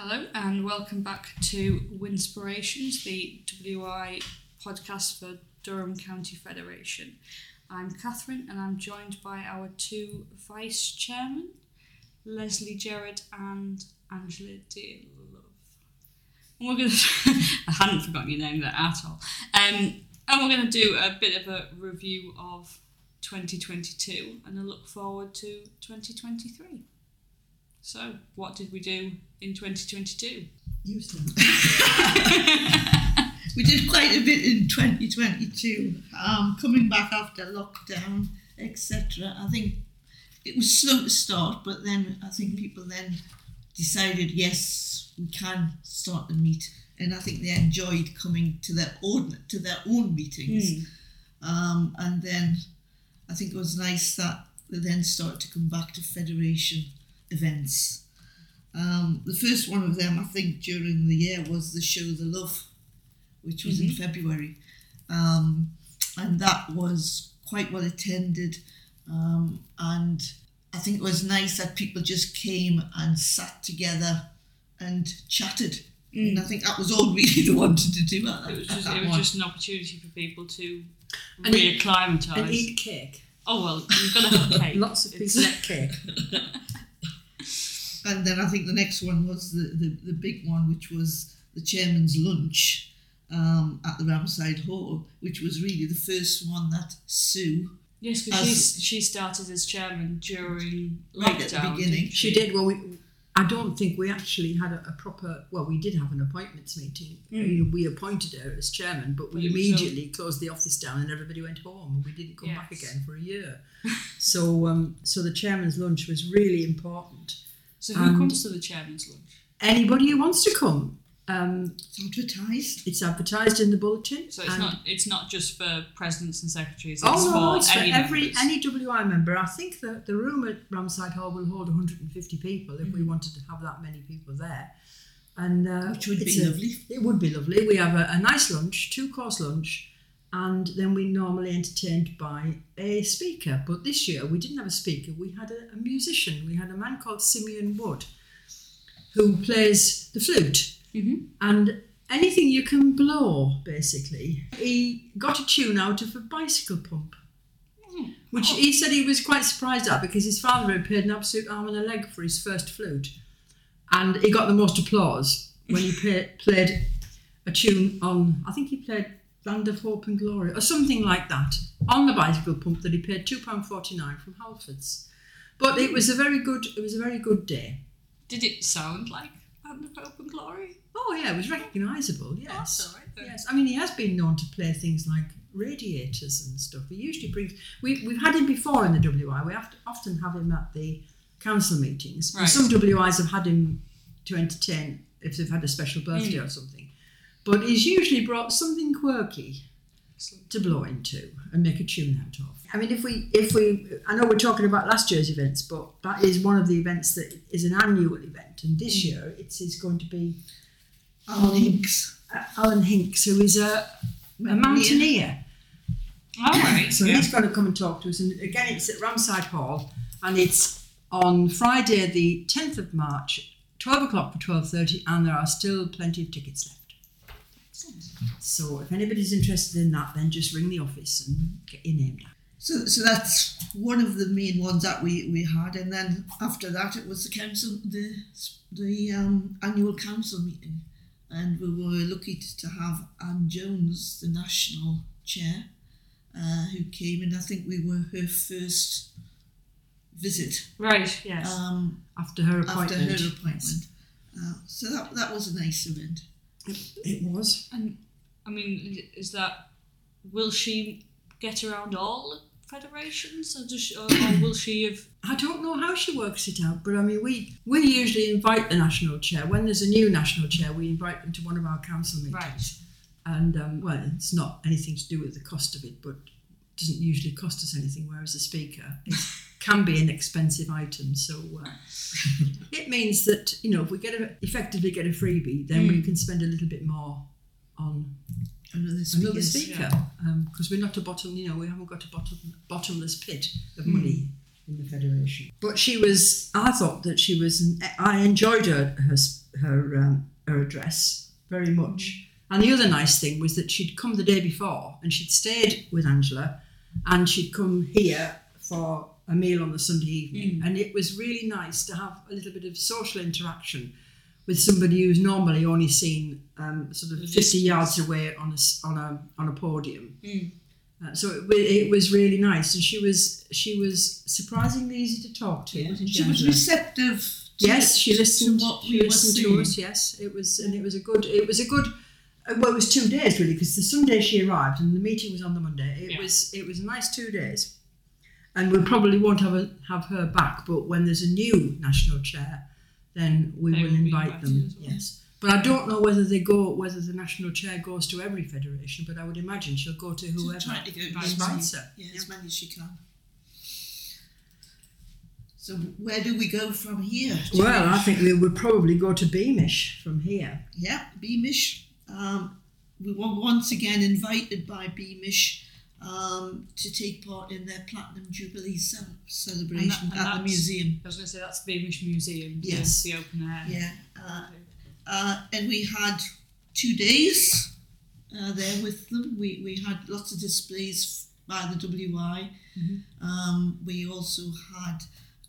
Hello and welcome back to Winspirations, the WI podcast for Durham County Federation. I'm Catherine and I'm joined by our two vice chairmen, Lesley Jerred and Angela Dearlove. And we're going to, I hadn't forgotten your name there at all. Um, and we're going to do a bit of a review of 2022 and a look forward to 2023. So, what did we do in 2022? You we did quite a bit in 2022. Um, coming back after lockdown, etc. I think it was slow to start, but then I think people then decided yes, we can start the meet, and I think they enjoyed coming to their own to their own meetings. Um, and then I think it was nice that they then started to come back to federation events. Um, the first one of them, I think, during the year was the show The Love, which was in February. Um, and that was quite well attended. Um, and I think it was nice that people just came and sat together and chatted. And I think that was all we really they wanted to do at that, It was at just, that it was just an opportunity for people to And eat- reacclimatise. and eat cake. Oh well, you've got to have cake. Lots of It's- people eat cake. And then I think the next one was the, the, the big one, which was the chairman's lunch um, at the Ramside Hall, which was really the first one that Sue, Yes, because she she started as chairman during Right at the beginning. She did. Well, we, I don't think we actually had a, a proper. Well, we did have an appointments meeting. You know, we appointed her as chairman, but But we it was, immediately closed the office down and everybody went home, and we didn't come back again for a year. so, um, so the chairman's lunch was really important. So who And- comes to the chairman's lunch? Anybody who wants to come, um, it's advertised. it's advertised in the bulletin. So it's not it's not just for presidents and secretaries. It's Oh no, for it's for any every members. any WI member. I think that the room at Ramside Hall will hold 150 people if Mm. we wanted to have that many people there. And uh, Which would it's be a- lovely. It would be lovely. We have a, a nice lunch, two course lunch, and then we normally entertained by a speaker. But this year we didn't have a speaker. We had a, a musician. We had a man called Simeon Wood, who plays the flute Mhm. and anything you can blow, basically. He got a tune out of a bicycle pump, which he said he was quite surprised at because his father had paid an absolute arm and a leg for his first flute. And he got the most applause when he pa- played a tune on, I think he played Hope and Glory or something like that on the bicycle pump that he paid £2.49 from Halfords. But it was a very good, it was a very good day. Did it sound like Land of Hope and Glory? Oh yeah, it was recognisable. Yes. Right. Yes. I mean, he has been known to play things like radiators and stuff. He usually brings. We we've had him before in the WI. We have to often have him at the council meetings. Right. Some WIs have had him to entertain if they've had a special birthday Mm. or something. But he's usually brought something quirky to blow into and make a tune out of. I mean, if we, if we, I know we're talking about last year's events, but that is one of the events that is an annual event, and this year it is going to be Alan Hinkes. uh, Alan Hinkes, who is a, a mountaineer. All right. So yeah. he's going to come and talk to us. And again, it's at Ramside Hall, and it's on Friday, the 10th of March, 12 o'clock for 12.30, and there are still plenty of tickets left. So if anybody's interested in that, then just ring the office and get your name down. So, so that's one of the main ones that we, we had, and then after that it was the council, the the um, annual council meeting, and we were lucky to, to have Anne Jones, the national chair, uh, who came, and I think we were her first visit Right. Yes. um, After her appointment. after her appointment. Uh, so that that was a nice event. It was. and I mean, is that will she get around all federations, or, does she, or, or will she have? I don't know how she works it out, but I mean, we we usually invite the national chair when there's a new national chair. We invite them to one of our council meetings, Right. and um, well, it's not anything to do with the cost of it, but doesn't usually cost us anything. Whereas a speaker can be an expensive item, so uh, it means that you know if we get a, effectively get a freebie, then we Mm. can spend a little bit more on Another another speaker because we're not a bottom. You know, we haven't got a bottom bottomless pit of Mm. money in the federation. But she was, I thought that she was, I enjoyed her her her, um, her address very much. And the other nice thing was that she'd come the day before and she'd stayed with Angela, and she'd come here for a meal on the Sunday evening, and it was really nice to have a little bit of social interaction with somebody who's normally only seen um, sort of The 50 yards away on a, on a, on a podium. Mm. Uh, so it, it was really nice, and she was she was surprisingly easy to talk to. Yeah, she was receptive. To, Yes, she listened. to what she we were listened to us. Yes, it was, and it was a good. It was a good. Well, it was two days really, because the Sunday she arrived and the meeting was on the Monday. It Yeah. was it was a nice two days, and we probably won't have a, have her back. But when there's a new national chair, then we They will will invite them. well. Yes, but I don't know whether they go whether the national chair goes to every federation. But I would imagine she'll go to To whoever try to get Right. as many, invites her. yeah, as many as she can. So where do we go from here? Well, I think we would probably go to Beamish from here. Yeah, Beamish. Um, we were once again invited by Beamish um, to take part in their Platinum Jubilee ce- celebration And that- and at the museum. I was going to say that's Beamish Museum. the- Yes. The, open air. Yeah, uh, uh, and we had two days uh, there with them. We, we had lots of displays by the WI. Mhm. Um, we also had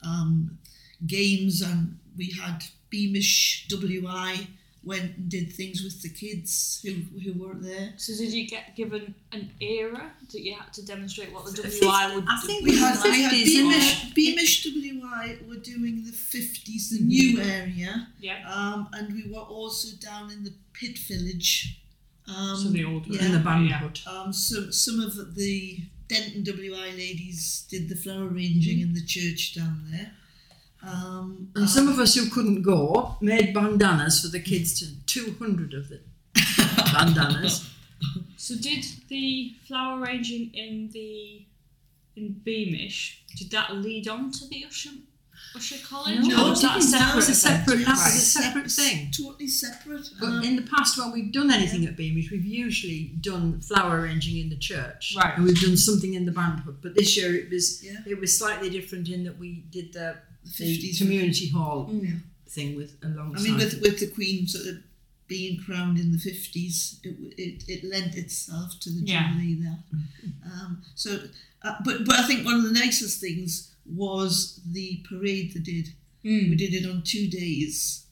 um, games, and we had Beamish WI went and did things with the kids who, who weren't there. So did you get given an era that you had to demonstrate what the WI would I do? think We had, the we had Beamish, Beamish WI were doing the 50s, the new area. Yeah. Um, and we were also down in the pit village. Um, So the old yeah. in the band Yeah. hut. um, so some of the Denton WI ladies did the flower arranging in the church down there. Um, And some of us who couldn't go made bandanas for the kids to 200 of the bandanas. So did the flower arranging in the in Beamish did that lead on to the Ushaw Ushaw College? No, or was that a it. That separate? was a separate- that was a Right. separate thing. Totally separate. But Um, in the past, when we've done anything at Beamish, we've usually done flower arranging in the church, Right. And we've done something in the band hut. But this year it was Yeah. it was slightly different in that we did the, the the 50s. community hall Mm. thing with alongside. I mean, with, with the Queen sort of being crowned in the 50s, it, it, it lent itself to the Yeah. Jubilee there. Um, so, uh, but, but I think one of the nicest things was the parade they did. Mm. We did it on two days.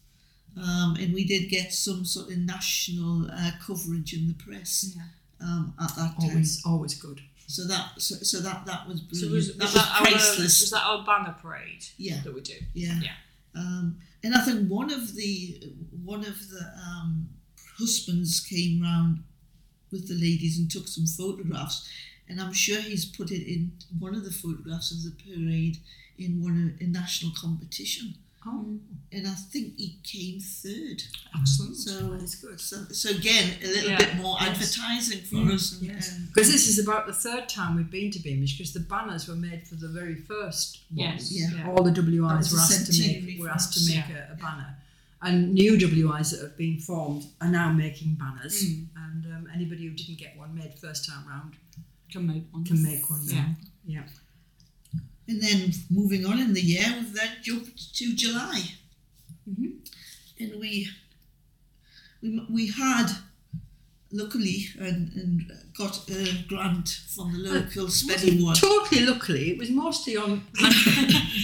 Um, and we did get some sort of national uh, coverage in the press Yeah. um, at that time. always always good. So that so, so that that was So brilliant. was, that was was that our priceless. was that our banner parade yeah, that we do? yeah. Yeah. Um, and I think one of the one of the um, husbands came round with the ladies and took some photographs, and I'm sure he's put it in one of the photographs of the parade in one of, a national competition, Oh, and I think he came third. Excellent. So that's good. So, so again, a little Yeah, bit more yes. advertising for Mm, us. Because this is about the third time we've been to Beamish because the banners were made for the very first one. Yes. Yeah. All the WIs were asked to make were asked to make a, a banner, and new WIs that have been formed are now making banners. Mm. And um, anybody who didn't get one made first time round Can make one. can make one Yeah. now. And then moving on in the year, we've then jumped to July. Mhm. And we, we we had luckily and, and got a grant from the local spending one. Totally luckily, it was mostly on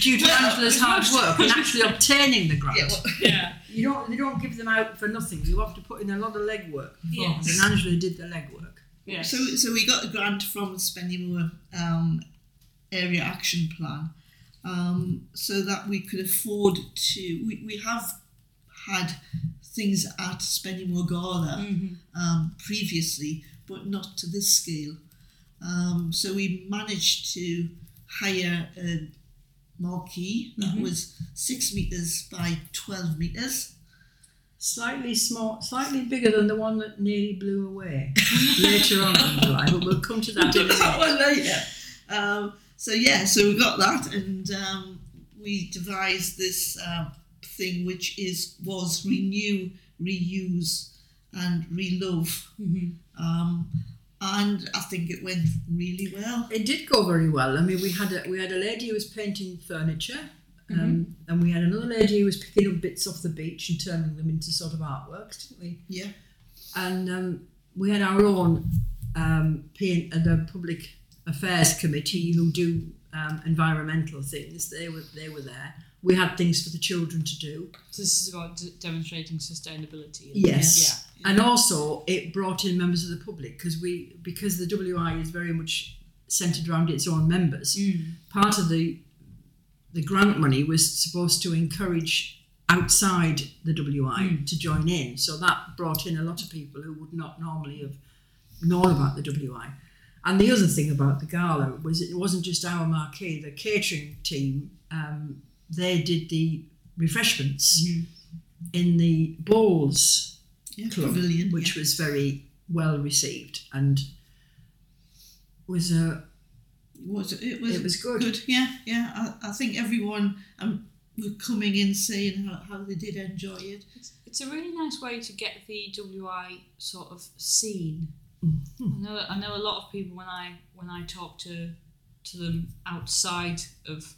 due to Well, Angela's hard work and actually obtaining the grant. Yeah, well, Yeah. You don't they don't give them out for nothing. You have to put in a lot of legwork. beforehand, Yes. And Angela did the legwork. Yeah. So so we got a grant from the Spennymoor um, area action plan, um, so that we could afford to. We, we have had things at Spennymoor Gala. Mhm. um, previously, but not to this scale. Um, so we managed to hire a marquee that Mhm. was six meters by twelve meters. Slightly small, slightly bigger than the one that nearly blew away later on in July, but we'll come to that a that one later. Um, so yeah, so we got that, and um, we devised this uh, thing which is was renew, reuse, and relove. Mhm. Um, and I think it went really well. It did go very well. I mean, we had a we had a lady who was painting furniture, um, and we had another lady who was picking up bits off the beach and turning them into sort of artworks, didn't we? Yeah. And um, we had our own um, P- uh, the public affairs committee who do um, environmental things. They were they were there. We had things for the children to do. So this is about d- demonstrating sustainability. Yes. And also, it brought in members of the public because we because the WI is very much centred around its own members. Mm. Part of the the grant money was supposed to encourage outside the WI to join in. So that brought in a lot of people who would not normally have known about the WI. And the other thing about the gala was it wasn't just our marquee. The catering team um, they did the refreshments in the balls Yeah, club, pavilion. which was very well received and was a yeah. was it was it was good. Yeah, yeah. I, I think everyone um, were coming in saying how, how they did enjoy it. It's, it's a really nice way to get the WI sort of seen. Mm-hmm. I know I know a lot of people when I when I talk to to them outside of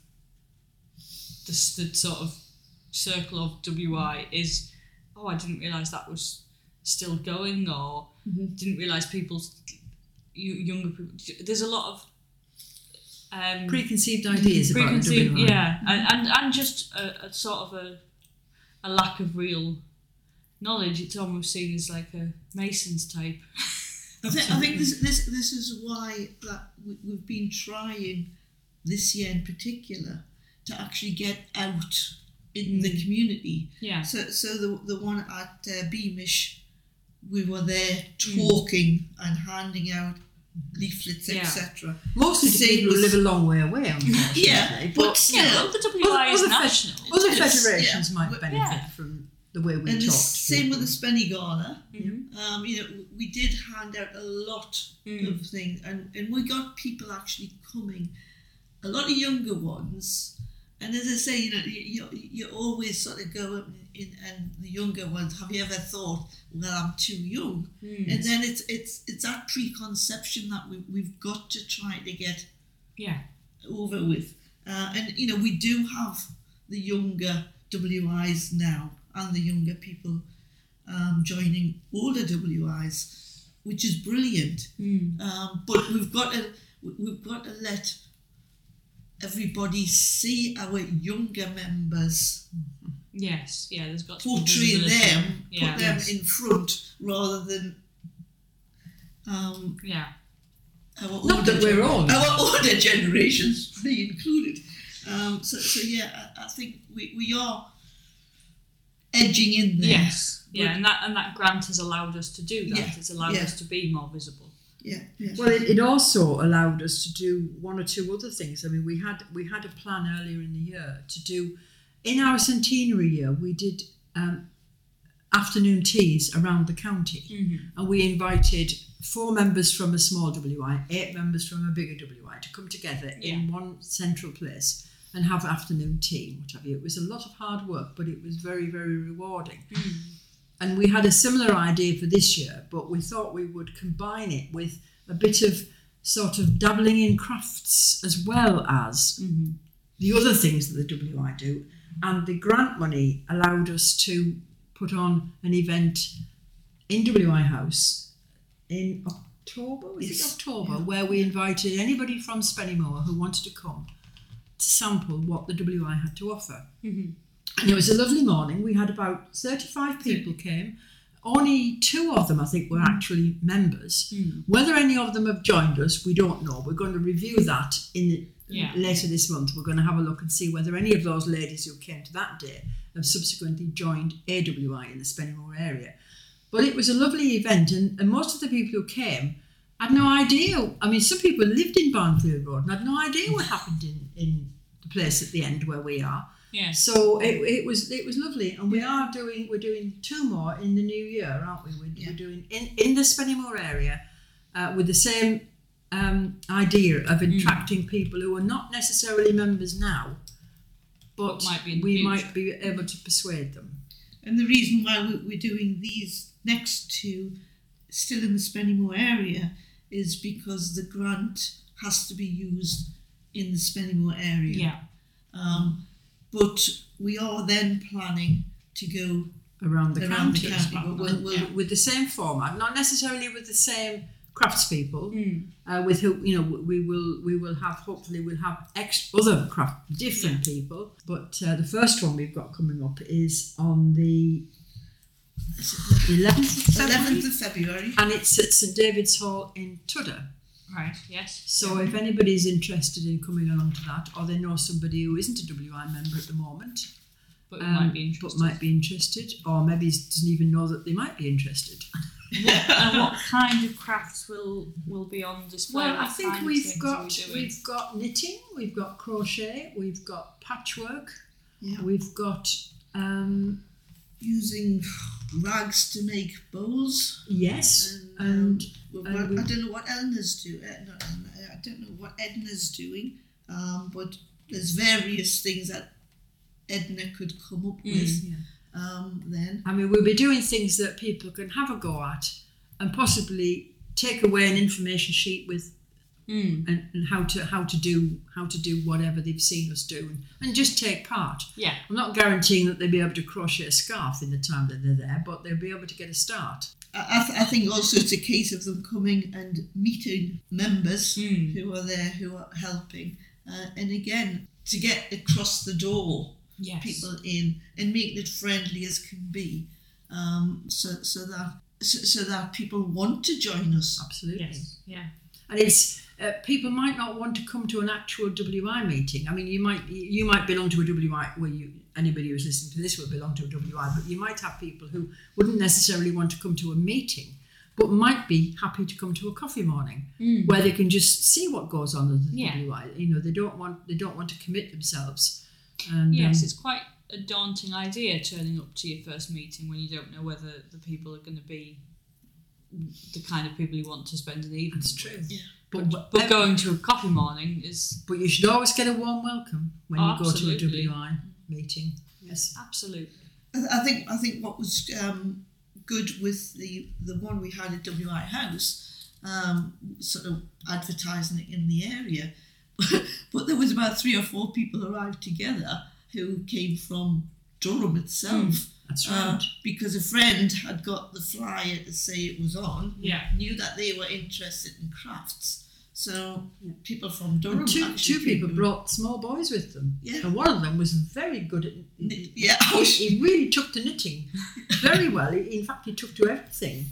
the, the sort of circle of WI is oh I didn't realise that was still going or didn't realise people younger people there's a lot of um, preconceived ideas about preconceived, WI. yeah, and, and and just a, a sort of a a lack of real knowledge. It's almost seen as like a Masons type. I think, I think this, this this is why that we, we've been trying this year in particular to actually get out in the community. Yeah, So so the the one at uh, Beamish, we were there talking and handing out leaflets, Yeah. etc. Mostly to Same people who live a long way away, unfortunately. Yeah, but but still, yeah. Well, the WI is Other fe- national. other federations yeah. might benefit yeah. from the way we and the talk. to same with the Spenny Gala. Mhm. Um, you know, we did hand out a lot Mm. of things, and, and we got people actually coming, a lot of younger ones. And as I say, you know, you, you, you always sort of go up in, and the younger ones, have you ever thought, well, I'm too young? Mm. And then it's it's it's that preconception that we, we've got to try to get Yeah, over with. Uh, and you know, we do have the younger WIs now and the younger people um, joining older WIs, which is brilliant. Mm. Um, but we've got to we've got to let everybody see our younger members, yes, yeah. There's got to be portray visibility. them, Yeah, put them Yes. in front rather than um, yeah, our Not older that we're old. our older generations be included. Um, so, so yeah, I, I think we, we are edging in there. yes, yeah. And that and that grant has allowed us to do that. Yeah, It's allowed yeah. us to be more visible. Yeah, yeah. Well, it, it also allowed us to do one or two other things. I mean, we had we had a plan earlier in the year to do in our centenary year. We did um, afternoon teas around the county, Mm-hmm. and we invited four members from a small WI, eight members from a bigger WI to come together in one central place and have afternoon tea, what have you. It was a lot of hard work, but it was very, very rewarding. And we had a similar idea for this year, but we thought we would combine it with a bit of sort of dabbling in crafts as well as Mm-hmm. the other things that the WI do. And the grant money allowed us to put on an event in WI House in October, Yes. it October, Yeah. where we invited anybody from Spennymoor who wanted to come to sample what the WI had to offer. Mm-hmm. And it was a lovely morning. We had about 35 people came. Only two of them, I think, were actually members. Mm. Whether any of them have joined us, we don't know. We're going to review that in the, Yeah. later this month. We're going to have a look and see whether any of those ladies who came to that day have subsequently joined AWI in the Spennymoor area. But it was a lovely event, and, and most of the people who came had no idea. I mean, some people lived in Barnfield Road and had no idea what happened in, in the place at the end where we are. Yes. So it, it was it was lovely, and we are doing we're doing two more in the new year, aren't we? We're, Yeah. we're doing in in the Spennymoor area uh, with the same um, idea of attracting people who are not necessarily members now, but But might be we future. might be able to persuade them. And the reason why we're doing these next two still in the Spennymoor area is because the grant has to be used in the Spennymoor area. Yeah. Um, but we are then planning to go around the around county, the county. But we'll, we'll, with the same format, not necessarily with the same craftspeople. Mm. Uh, with who you know we will we will have hopefully we'll have ex- other craft different people. But uh, the first one we've got coming up is on the eleventh of February, 11th of February. and it's at St David's Hall in Tudhoe. Right. Yes. So if anybody's interested in coming along to that, or they know somebody who isn't a WI member at the moment, But you um, might be interested. but might be interested, or maybe doesn't even know that they might be interested. what, and what kind of crafts will will be on display? Well, I What think of we've things are got we doing? we've got knitting, we've got crochet, we've got patchwork, Yeah. we've got um, Using rags to make bowls. yes, And, and Well, and we- I don't know what Eleanor's doing. I don't know what Edna's doing, um, but there's various things that Edna could come up Mm. with. yeah. Um, then I mean, we'll be doing things that people can have a go at, and possibly take away an information sheet with Mm. and, and how to how to do how to do whatever they've seen us do, and, and just take part. Yeah. I'm not guaranteeing that they'll be able to crochet a scarf in the time that they're there, but they'll be able to get a start. I, I, th- I think also it's a case of them coming and meeting members Mm. who are there who are helping, uh, and again to get across the door Yes. people in and make it friendly as can be, um, so so that so, so that people want to join us. Absolutely. Yes. Yeah. And it's uh, people might not want to come to an actual WI meeting. I mean, you might you might belong to a WI where you anybody who's listening to this would belong to a WI, but you might have people who wouldn't necessarily want to come to a meeting, but might be happy to come to a coffee morning Mm. where they can just see what goes on at the Yeah. WI. You know, they don't want they don't want to commit themselves. And Yes, um, it's quite a daunting idea turning up to your first meeting when you don't know whether the people are going to be the kind of people you want to spend an evening. that's true. Yeah. But, But, but going to a coffee morning is but you should always get a warm welcome when you go to Absolutely. a WI meeting. Yes. absolutely. I I think I think what was um, good with the the one we had at WI House, um, sort of advertising it in the area, but there was about three or four people arrived together who came from Durham itself. That's uh, because a friend had got the flyer to say it was on, Yeah. knew that they were interested in crafts. So Yeah. people from Durham. And two, actually two people came. brought small boys with them. Yeah. And one of them was very good at Kn- Yeah, I he, he really took to knitting very well. In fact, he took to everything.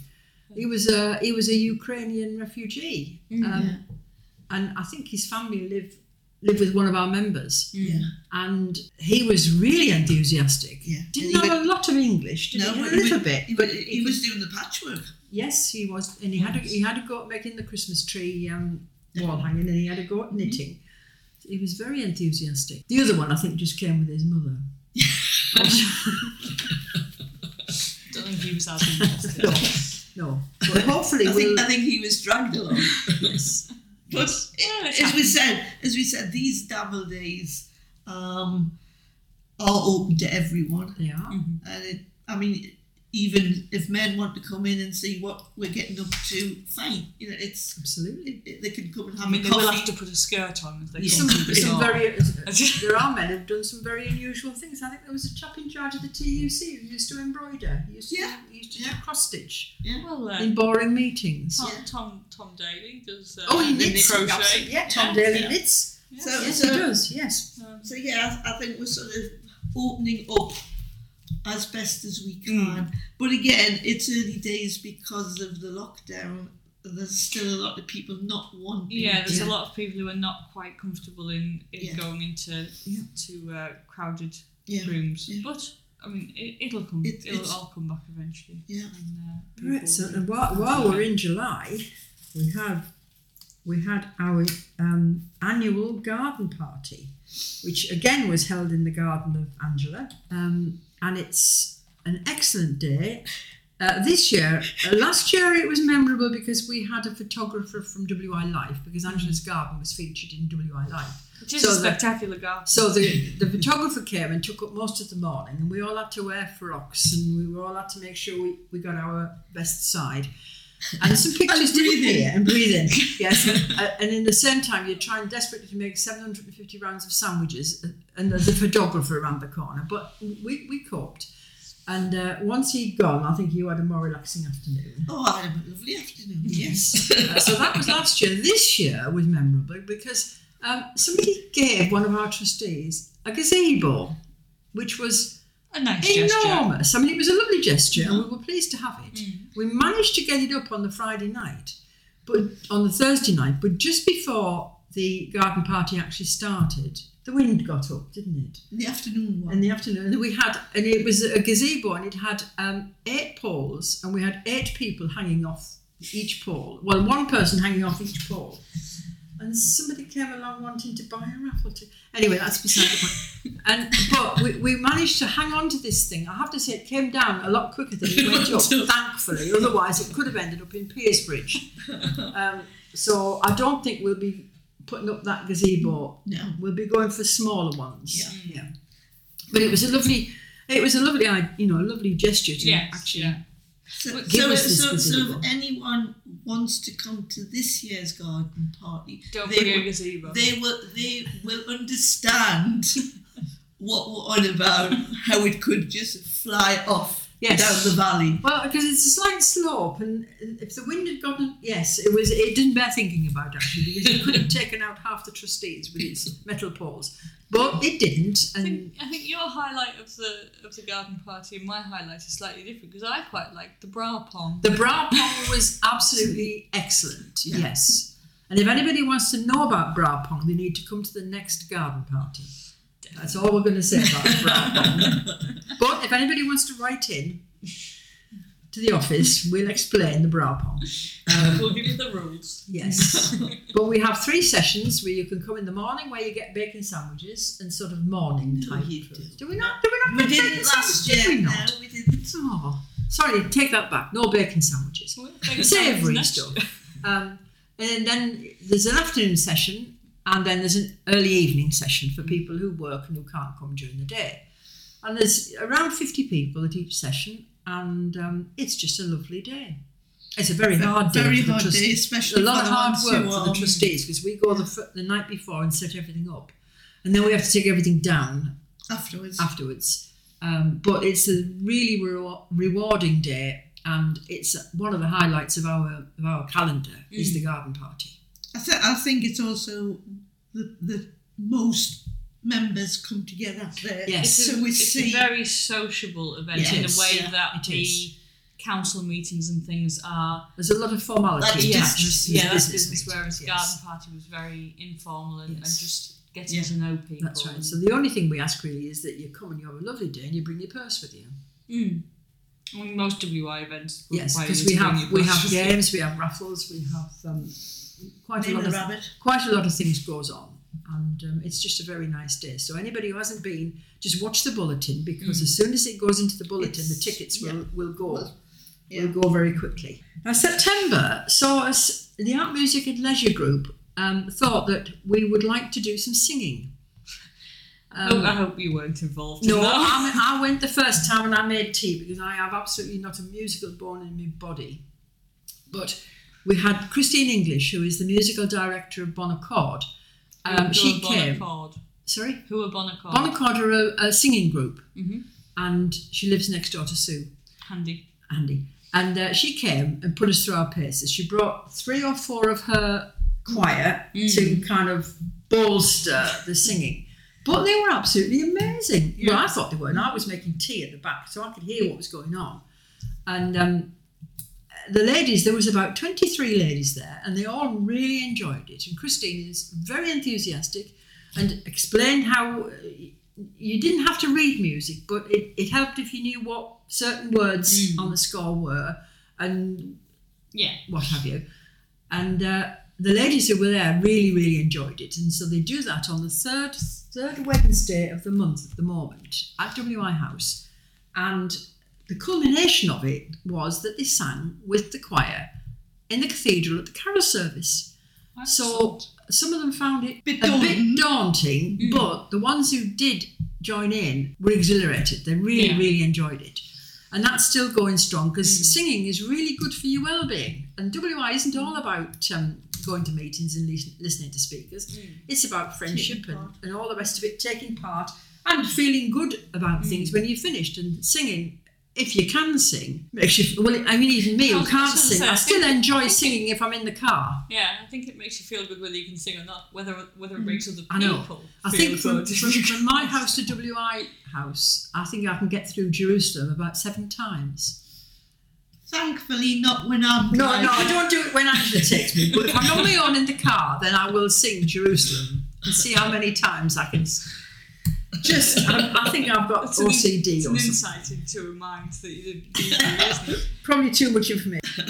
He was a he was a Ukrainian refugee, um, yeah. and I think his family live live with one of our members. yeah. And he was really enthusiastic. Yeah. Didn't And he know a lot of English, did No, he? but a he little was- bit, He, but was, he he was doing the patchwork. Yes, he was, and he had a, he had a go at making the Christmas tree um, wall hanging, and he had a go at knitting. He was very enthusiastic. The other one, I think, just came with his mother. Don't think he was as interested. no, but hopefully I we'll. think, I think he was dragged along. yes, But Yeah, as we said, as we said, these double days um, are open to everyone, they are. Mhm. and it, I mean, even if men want to come in and see what we're getting up to, fine. You know, it's Absolutely. it, they can come and have I mean, a they coffee. will have to put a skirt on if they Yeah. come Some, some very, there are men who've done some very unusual things. I think there was a chap in charge of the TUC who used to embroider. He used to, Yeah. he used to Yeah. do cross stitch Well, uh, in boring meetings. Tom, Yeah. Tom Tom Daley does. Uh, Oh, he the knits. crochet. absolutely. Yeah, Tom Daley Yeah. knits. Yeah. So- Yes, so- he does. Yes. Um, So yeah, I, I think we're sort of opening up as best as we can. But again, it's early days because of the lockdown. There's still a lot of people not wanting. yeah, there's to- a lot of people who are not quite comfortable in, in Yeah. going into Yeah. to uh, crowded Yeah, rooms. yeah. But I mean, it, it'll come. It- it'll it's- all come back eventually. yeah. And, uh, Right. So, and while, while we're in July, we have we had our um, annual garden party, which again was held in the garden of Angela, um, and it's an excellent day. Uh, this year, uh, last year it was memorable because we had a photographer from WI Life because Angela's garden was featured in WI Life. It is so a the- spectacular garden. So the, the photographer came and took up most of the morning, and we all had to wear frocks, and we all had to make sure we, we got our best side. And some pictures to breathe in. and breathe in. Yes, and, and in the same time, you're trying desperately to make 750 rounds of sandwiches, uh, and there's a photographer around the corner. But we, we coped. And uh, once he'd gone, I think you had a more relaxing afternoon. Oh, I had a lovely afternoon. Yes. Uh, so that was last year. This year was memorable because um, somebody gave one of our trustees a gazebo, which was A nice gesture. enormous. I mean, it was a lovely gesture, and we were pleased to have it. Mm. We managed to get it up on the Friday night, but on the Thursday night, but just before the garden party actually started, the wind got up, didn't it? In the afternoon one. In the afternoon, and we had, and it was a gazebo, and it had um, eight poles, and we had eight people hanging off each pole. Well, one person hanging off each pole. And somebody came along wanting to buy a raffle ticket. Anyway, that's beside the point. And but we, we managed to hang on to this thing. I have to say, it came down a lot quicker than it went up. thankfully, otherwise it could have ended up in Piercebridge. Um, so I don't think we'll be putting up that gazebo. No. We'll be going for smaller ones. Yeah. yeah. But it was a lovely, it was a lovely, you know, a lovely gesture to Yes, actually. yeah. So, Give so, us this so, so if anyone wants to come to this year's garden party, Don't they bring a will, gazebo. they will they will understand what we're on about, how it could just fly off Yes. down the valley. Well, because it's a slight slope, and if the wind had gotten, yes, it was. It didn't bear thinking about actually, because it could have taken out half the trustees with its metal poles, but it didn't. I think, I think your highlight of the of the garden party and my highlight is slightly different because I quite like the bra pong. the bra pong was absolutely excellent. Yeah. Yes, and if anybody wants to know about bra pong, they need to come to the next garden party. That's all we're going to say about bra pong. But if anybody wants to write in to the office, we'll explain the bra pong. Um, we'll give you the rules. Yes. but we have three sessions where you can come in the morning where you get bacon sandwiches and sort of morning type. food. Do we not? Do we We not? get did bacon it last year. Did we No, we didn't. Oh, sorry, take that back. No bacon sandwiches. We'll Savoury stuff. Um, and then there's an afternoon session, and then there's an early evening session for people who work and who can't come during the day. And there's around 50 people at each session, and um, it's just a lovely day. It's a very hard day. Very for the hard trustees. day, especially a lot of hard work for the trustees because we go the, the night before and set everything up, and then we have to take everything down afterwards. afterwards. Um, but it's a really re- rewarding day, and it's one of the highlights of our of our calendar is the garden party. I, th- I think it's also the, the most members come together there. Yes. It's, So a, we it's see. a very sociable event It in a way yeah, that it the is. council meetings and things are. There's a lot of formality. That's yeah, business. This yeah, that's business business. Whereas yes. garden party was very informal and, and just getting Yeah. to know people. That's right. So the only thing we ask really is that you come and you have a lovely day and you bring your purse with you. Mm. I mean, most WI events. Yes, because you we to have we have games, we have raffles, we have um, quite a lot of rabbit. quite a lot of things goes on, and um, it's just a very nice day. So anybody who hasn't been, just watch the bulletin because as soon as it goes into the bulletin, the It's- tickets yeah. will will go. Well, yeah. Will go very quickly. Now September saw us the Art Music and Leisure Group um, thought that we would like to do some singing. Oh, Um, I hope you weren't involved. no, in. I, I went the first time and I made tea because I have absolutely not a musical bone in my body. But we had Christine English, who is the musical director of Bonaccord. Um, Who she are came. Bonaccord? Sorry, Who are Bonaccord? Bonaccord are a, a singing group, Mhm. and she lives next door to Sue. Handy. Andy. And uh, she came and put us through our paces. She brought three or four of her choir to kind of bolster the singing. But they were absolutely amazing. Well, I thought they were, and I was making tea at the back, so I could hear what was going on. And um, the ladies, there was about 23 ladies there, and they all really enjoyed it. And Christine is very enthusiastic and explained how uh, you didn't have to read music, but it, it helped if you knew what certain words on the score were and Yeah. what have you. And uh, the ladies who were there really, really enjoyed it. And so they do that on the third third Wednesday of the month at the moment at WI House. And the culmination of it was that they sang with the choir in the cathedral at the carol service. So some of them found it Bit a bit daunting, mm. but the ones who did join in were exhilarated. They really, Yeah. really enjoyed it. And that's still going strong because mm. singing is really good for your well-being. And WI isn't all about um, going to meetings and lis- listening to speakers. Mm. It's about friendship and, and all the rest of it, taking part and feeling good about things when you've finished. And singing, if you can sing, makes you. Well, I mean, even me I who can't sing, say, I I still think- enjoy singing if I'm in the car. Yeah, I think it makes you feel good whether you can sing or not, whether whether it mm. makes other people. I know. people I think from, good. from, from my house to WI house, I think I can get through Jerusalem about seven times. Thankfully, not when I'm No, driving. no, I don't do it when Angela takes me. But if I'm only on my own in the car, then I will sing Jerusalem and see how many times I can. S- Just, I, I think I've got It's an, OCD it's or an something. insight into a mind that you didn't do. Probably too much information.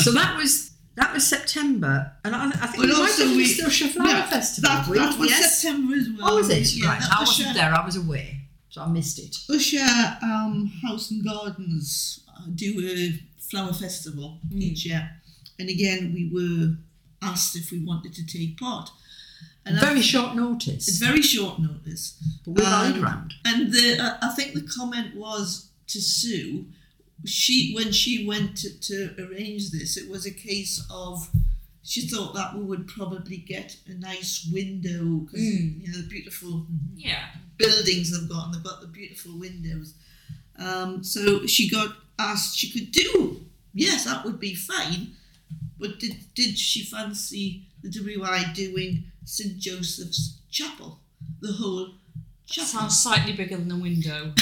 so that was that was September, and I, I think But we might also have we- missed the Flower Yeah, Festival. That, week, that was yes. September as well. Oh, was it? Yeah, right, I was wasn't Ushaw- there. I was away, so I missed it. Ushaw um, House and Gardens uh, do a flower festival Hmm. each year, and again we were asked if we wanted to take part. And I- Very short notice, it's very short notice, but we rallied um, round. and the uh, I think the comment was to Sue. She when she went to, to arrange this, it was a case of she thought that we would probably get a nice window because Mm. you know the beautiful Yeah. buildings they've got and they've got the beautiful windows. Um, so she got asked she could do yes that would be fine, but did did she fancy the WI doing St Joseph's Chapel, the whole chapel? Sounds slightly bigger than a window.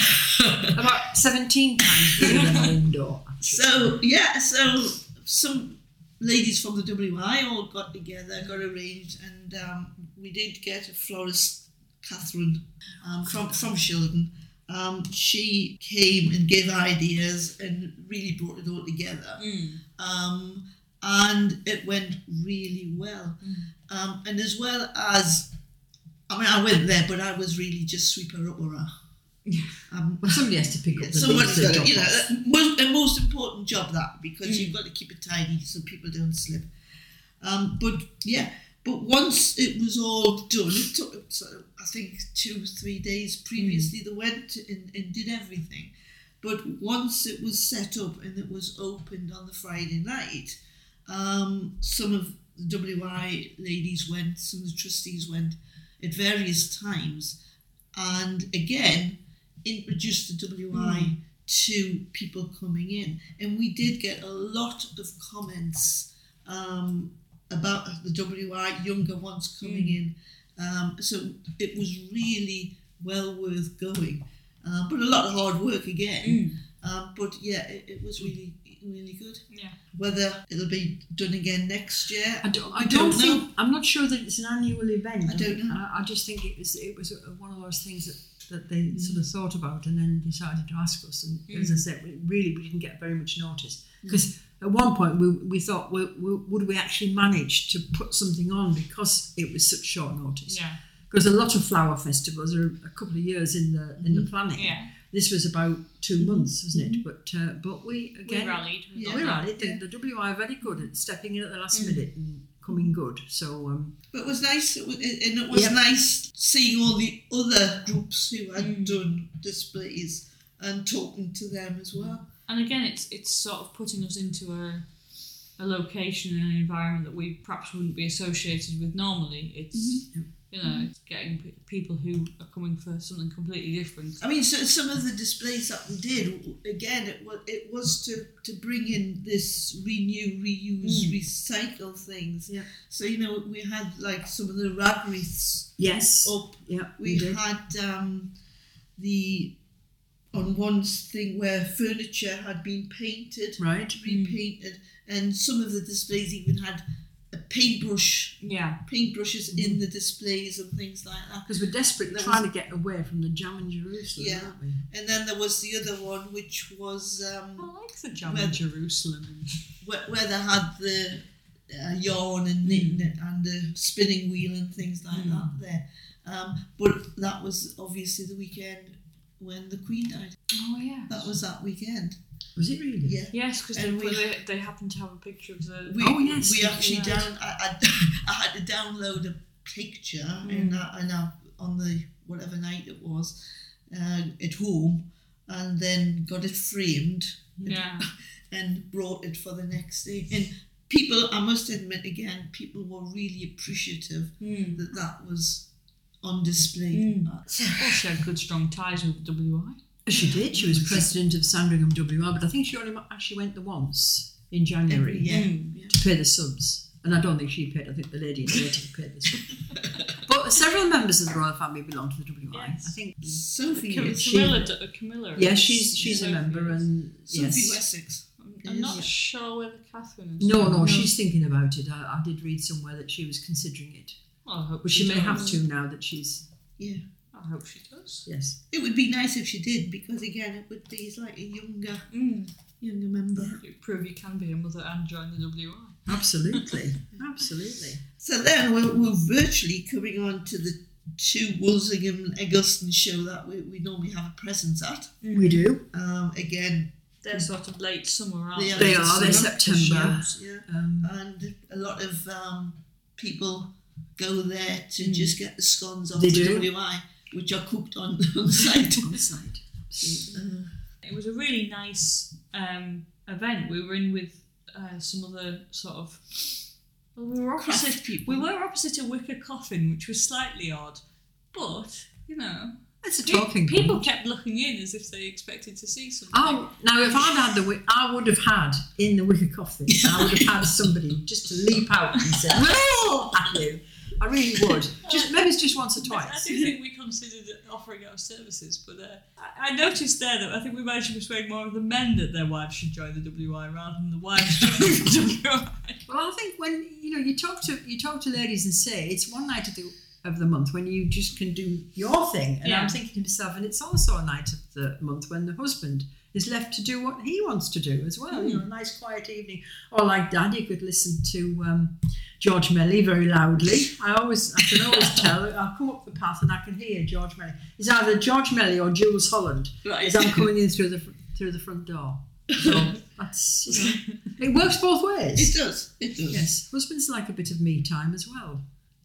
About 17 times bigger than a window. actually. So yeah, so some ladies from the WI all got together, got arranged, and um, we did get a florist, Catherine, um, from from Shildon. Um, she came and gave ideas and really brought it all together. Mm. Um, and it went really well. Um, and as well as, I mean, I went there, but I was really just sweeper upperer. Um, Well, somebody has to pick up the Someone's bits got to, you know, drop off. that- most, a most important job that because Mm. you've got to keep it tidy so people don't slip. Um, but yeah, but once it was all done, it took sort of, I think two three days previously. They went and, and did everything, but once it was set up and it was opened on the Friday night, um, some of the WI ladies went, some of the trustees went at various times, and again introduced the WI to people coming in, and we did get a lot of comments um, about the WI younger ones coming in. Um, so it was really well worth going, uh, but a lot of hard work again. Mm. Um, but yeah, it, it was really really good. Yeah. Whether it'll be done again next year, I don't, I don't, don't think, I'm not sure that it's an annual event. I don't know. I, I just think it was, it was one of those things that, that they sort of mm. thought about and then decided to ask us. And mm. as I said, we, really, we didn't get very much notice. Mm. Because at one point we, we thought, well, well, would we actually manage to put something on because it was such short notice? Yeah. Because a lot of flower festivals are a couple of years in the in the mm-hmm. planning. Yeah. This was about 2 months, wasn't it? But uh, but we again We again rallied. Yeah. we're that. at it. The, the WI are very good at stepping in at the last minute and coming good. So um, But it was nice, and it was Yep. nice seeing all the other groups who had Mm. done displays and talking to them as well. And again, it's it's sort of putting us into a a location and an environment that we perhaps wouldn't be associated with normally. It's you know, it's getting p- people who are coming for something completely different. I mean, so some of the displays that we did, again, it was it was to to bring in this renew, reuse, Mm. recycle things. Yeah. So you know, we had like some of the rag wreaths yes, up. yeah, We we had um, the on one thing where furniture had been painted. Right. repainted, and some of the displays even had a paintbrush, Yeah. paintbrushes in the displays and things like that. Because we're desperate trying to get away from the jam in Jerusalem, Yeah. aren't we? And then there was the other one, which was um, I like the jam Well- in Jerusalem. where, where they had the uh, yarn and knitting and the spinning wheel and things like that there. Um, but that was obviously the weekend when the Queen died. Oh yeah. That was that weekend. Was it really? Yeah. Yes, because they, And we- they, they happen to have a picture of the. We, Oh, yes. we actually Right. down. I, I, I had to download a picture and, I, and I, on the whatever night it was uh, at home, and then got it framed Yeah. and brought it for the next day. And people, I must admit again, people were really appreciative Mm. that that was on display. Mm. Uh, Well, she had good strong ties with the WI. She did. She was president of Sandringham WR, but I think she only actually went there once in January Every year. Mm. to pay the subs. And I don't think she paid. I think the lady in the waiting paid the subs. but several members of the royal family belong to the WI. Yes. I think. Sophie, Cam- is- she- Camilla, d- Camilla. Yeah, is- she's she's a member, is. and Sophie yes. Wessex. I'm is- not sure whether Catherine is. No, no, she's thinking about it. I, I did read somewhere that she was considering it, Well, I hope but she may does. have to now that she's Yeah. I hope she does. yes. It would be nice if she did because again, it would be like a younger, Mm. younger member. You prove you can be a mother and join the WI. Absolutely, absolutely. So then we're, we're virtually coming on to the two Wolsingham and Eggleston show that we, we normally have a presence at. We do. Um, again, They're sort of late summer, aren't They they? are. They are. They're September. shows, yeah. Um, and a lot of um, people go there to Mm. just get the scones off They the do. WI, which are cooked on, on site. on site. Absolutely. Uh, It was a really nice um, event. We were in with uh, some other sort of. Well, we were opposite. people. We were opposite a wicker coffin, which was slightly odd, but you know, It's a talking people point. kept looking in as if they expected to see something. Oh, now if I'd had the, I would have had in the wicker coffin. I would have had somebody just to leap out and say, "No!" at you. I really would. Just maybe it's just once or I- I twice. do think we considered offering our services, but uh, I, I noticed there that I think we managed to persuade more of the men that their wives should join the WI rather than the wives join the WI. Well, I think when you know you talk to you talk to ladies and say it's one night of the of the month when you just can do your thing, and Yeah. I'm thinking to myself, and it's also a night of the month when the husband is left to do what he wants to do as well. You know, a nice quiet evening, or like Dad, you could listen to um, George Melly very loudly. I always I can always tell. I'll come up the path and I can hear George Melly. It's either George Melly or Jools Holland right. as I'm coming in through the through the front door. So that's you know, it works both ways. it does, it does. Yes, husbands like a bit of me time as well.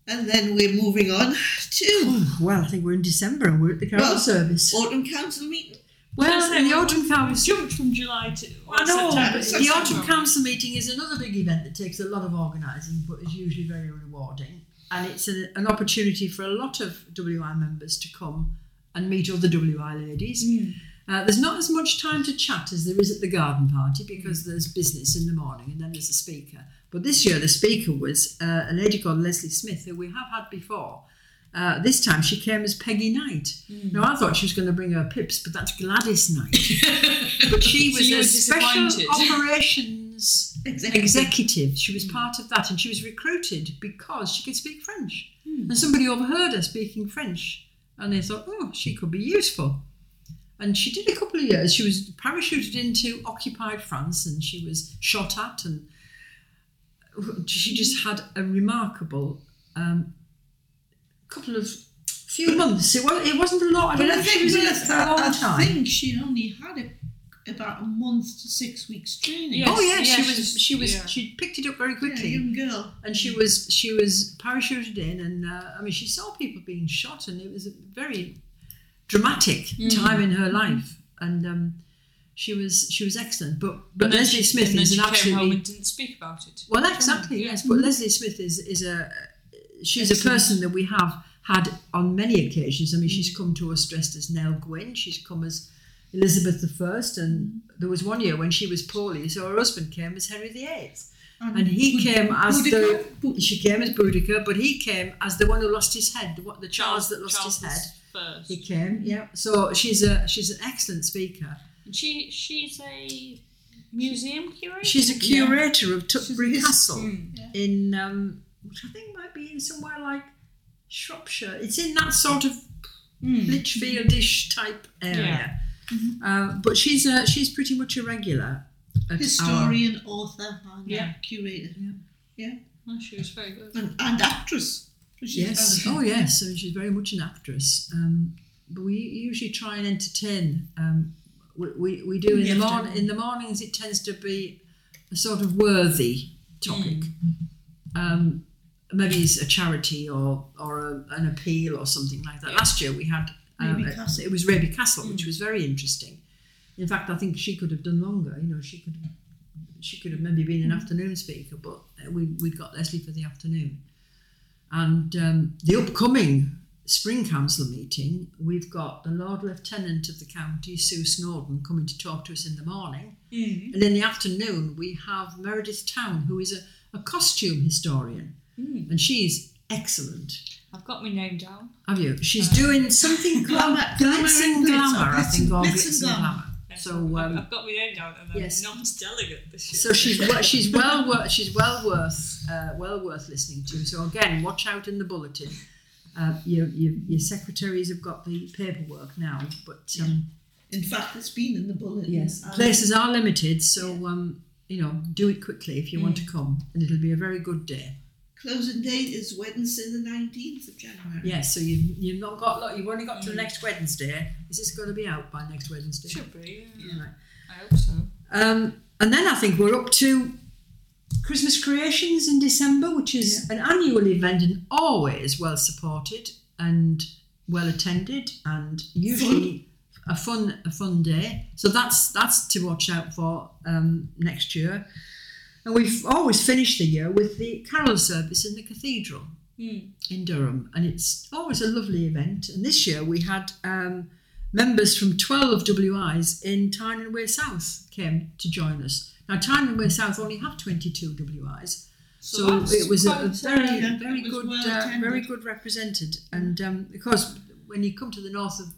And then we're moving on to Oh, well, I think we're in December and we're at the carol Well, service. Autumn Council meeting. Well, the autumn council. jumped from July to I know, September. the autumn council meeting is another big event that takes a lot of organising, but is usually very rewarding. And it's a, an opportunity for a lot of WI members to come and meet other WI ladies. Mm. Uh, there's not as much time to chat as there is at the garden party because there's business in the morning and then there's a speaker. But this year the speaker was uh, a lady called Lesley Smith, who we have had before. Uh, this time she came as Peggy Knight. Now I thought she was going to bring her pips, but that's Gladys Knight. but she was you a special operations Executive. executive. She was part of that, and she was recruited because she could speak French. And somebody overheard her speaking French, and they thought, oh, she could be useful. And she did a couple of years. She was parachuted into occupied France, and she was shot at, and she just had a remarkable um, couple of few months. It, was, it wasn't a lot. I But don't I know if she think, was it that- a long I, I time. think she only had it about a month to six weeks training. Yeah. oh yeah, Yes, she was. She was. yeah. She picked it up very Yeah, quickly. young girl. and she was she was parachuted in and uh, i mean she saw people being shot and it was a very dramatic time in her life and um, she was she was excellent but but leslie she- smith is an came absolutely didn't speak about it. well exactly Yeah. yes but lesley smith is is a she's a person that we have had on many occasions i mean she's come to us dressed as nell gwyn she's come as elizabeth i and there was one year when she was poorly so her husband came as henry viii and he Bud- came as the Boudica? Bou- she came as Boudica, but he came as the one who lost his head, the, what- the Charles that lost Charles his head. First. He came, yeah. So she's a she's an excellent speaker. She she's a museum curator. She's a curator of Tutbury Castle Mm. in, um, which I think might be in somewhere like Shropshire. It's in that sort of Mm. Lichfieldish type area. Uh, but she's a, she's pretty much a regular. at our- historian, author, and Yeah. curator, yeah, Oh, she was very good. and, and actress. Yes. Oh, yes. I mean, she's very much an actress. Um, but we usually try and entertain. Um, we, we, we do in the morning. In the mornings, it tends to be a sort of worthy topic. Um, maybe it's a charity or or a, an appeal or something like that. Last year we had um, a- it was Raby Castle, which was very interesting. In fact, I think she could have done longer. You know, she could have, she could have maybe been an afternoon speaker, but uh, we we'd got Lesley for the afternoon. And um, the upcoming spring council meeting, we've got the Lord Lieutenant of the county, Sue Snowdon, coming to talk to us in the morning. Mm. And in the afternoon, we have Meredith Town, who is a, a costume historian, Mm. and she's excellent. I've got my name down. Have you? She's Uh, doing something Glamour- called glitz and and glitz, glamour, or I think, or glitz- glitz glitz and and glamour. glamour. So, I've, um, I've got my name down and then yes. not delegate this year. So she's we- she's well worth she's well worth uh, well worth listening to. So again, watch out in the bulletin. Uh, your, your your secretaries have got the paperwork now, but um, In fact, it's been in the bulletin. yes, And places are limited. So um, you know, do it quickly if you want to come, and it'll be a very good day. Closing date is Wednesday, the 19th of January. Yes, so you've you've not got lot. You've only got till next Wednesday. Is this going to be out by next Wednesday? should be. Yeah. Right. I hope so. Um, and then I think we're up to Christmas Creations in December, which is an annual event and always well supported and well attended, and usually a fun a fun day. So that's that's to watch out for um, next year. And we've always finished the year with the carol service in the cathedral Mm. in Durham, and it's always a lovely event. And this year we had um, members from 12 WIs in Tyne and Wear South came to join us. Now, Tyne and Wear South only have 22 WIs, so, that's it was a, a very, uh, very was good, well uh, very good represented. And um, because when you come to the north of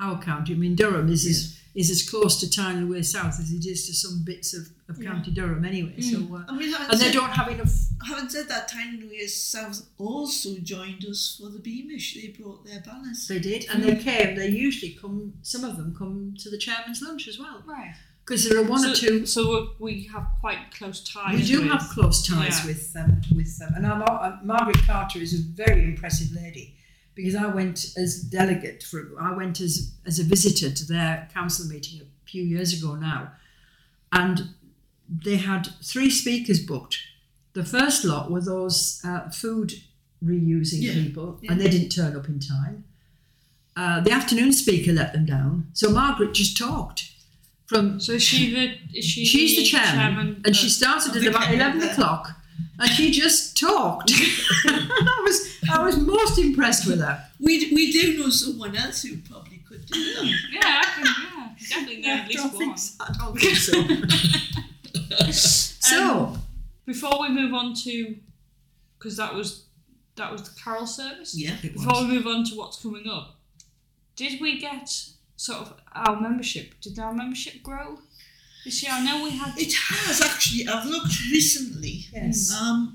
our county, I mean Durham is as, is as close to Tyne and Wear South as it is to some bits of, of Yeah. County Durham, anyway. So, uh, I mean, having and they don't have enough. having said that, Tyne and Wear South also joined us for the Beamish. They brought their banners. They did, and they came. They usually come. Some of them come to the chairman's lunch as well, Right. because there are one so, or two. So we're- have quite close ties. We do with, have close ties Yeah. with um, with them, and our, uh, Margaret Carter is a very impressive lady. Because I went as delegate for, I went as as a visitor to their council meeting a few years ago now, and they had three speakers booked. The first lot were those uh, food reusing Yeah, people, yeah. and they didn't turn up in time. Uh, the afternoon speaker let them down, so Margaret just talked from So she the is she She's the chairman, and she started at about eleven there. o'clock, and she just talked. I was I was most impressed with her. We, we do know someone else who probably could do that. yeah, I can, yeah, definitely know at least don't one. so. I don't think so. so Before we move on to, because that was that was the carol service. Yeah. it Before was. we move on to what's coming up, did we get sort of our membership? Did our membership grow this year? I know we had. It has actually. I've looked recently. Yes, Um,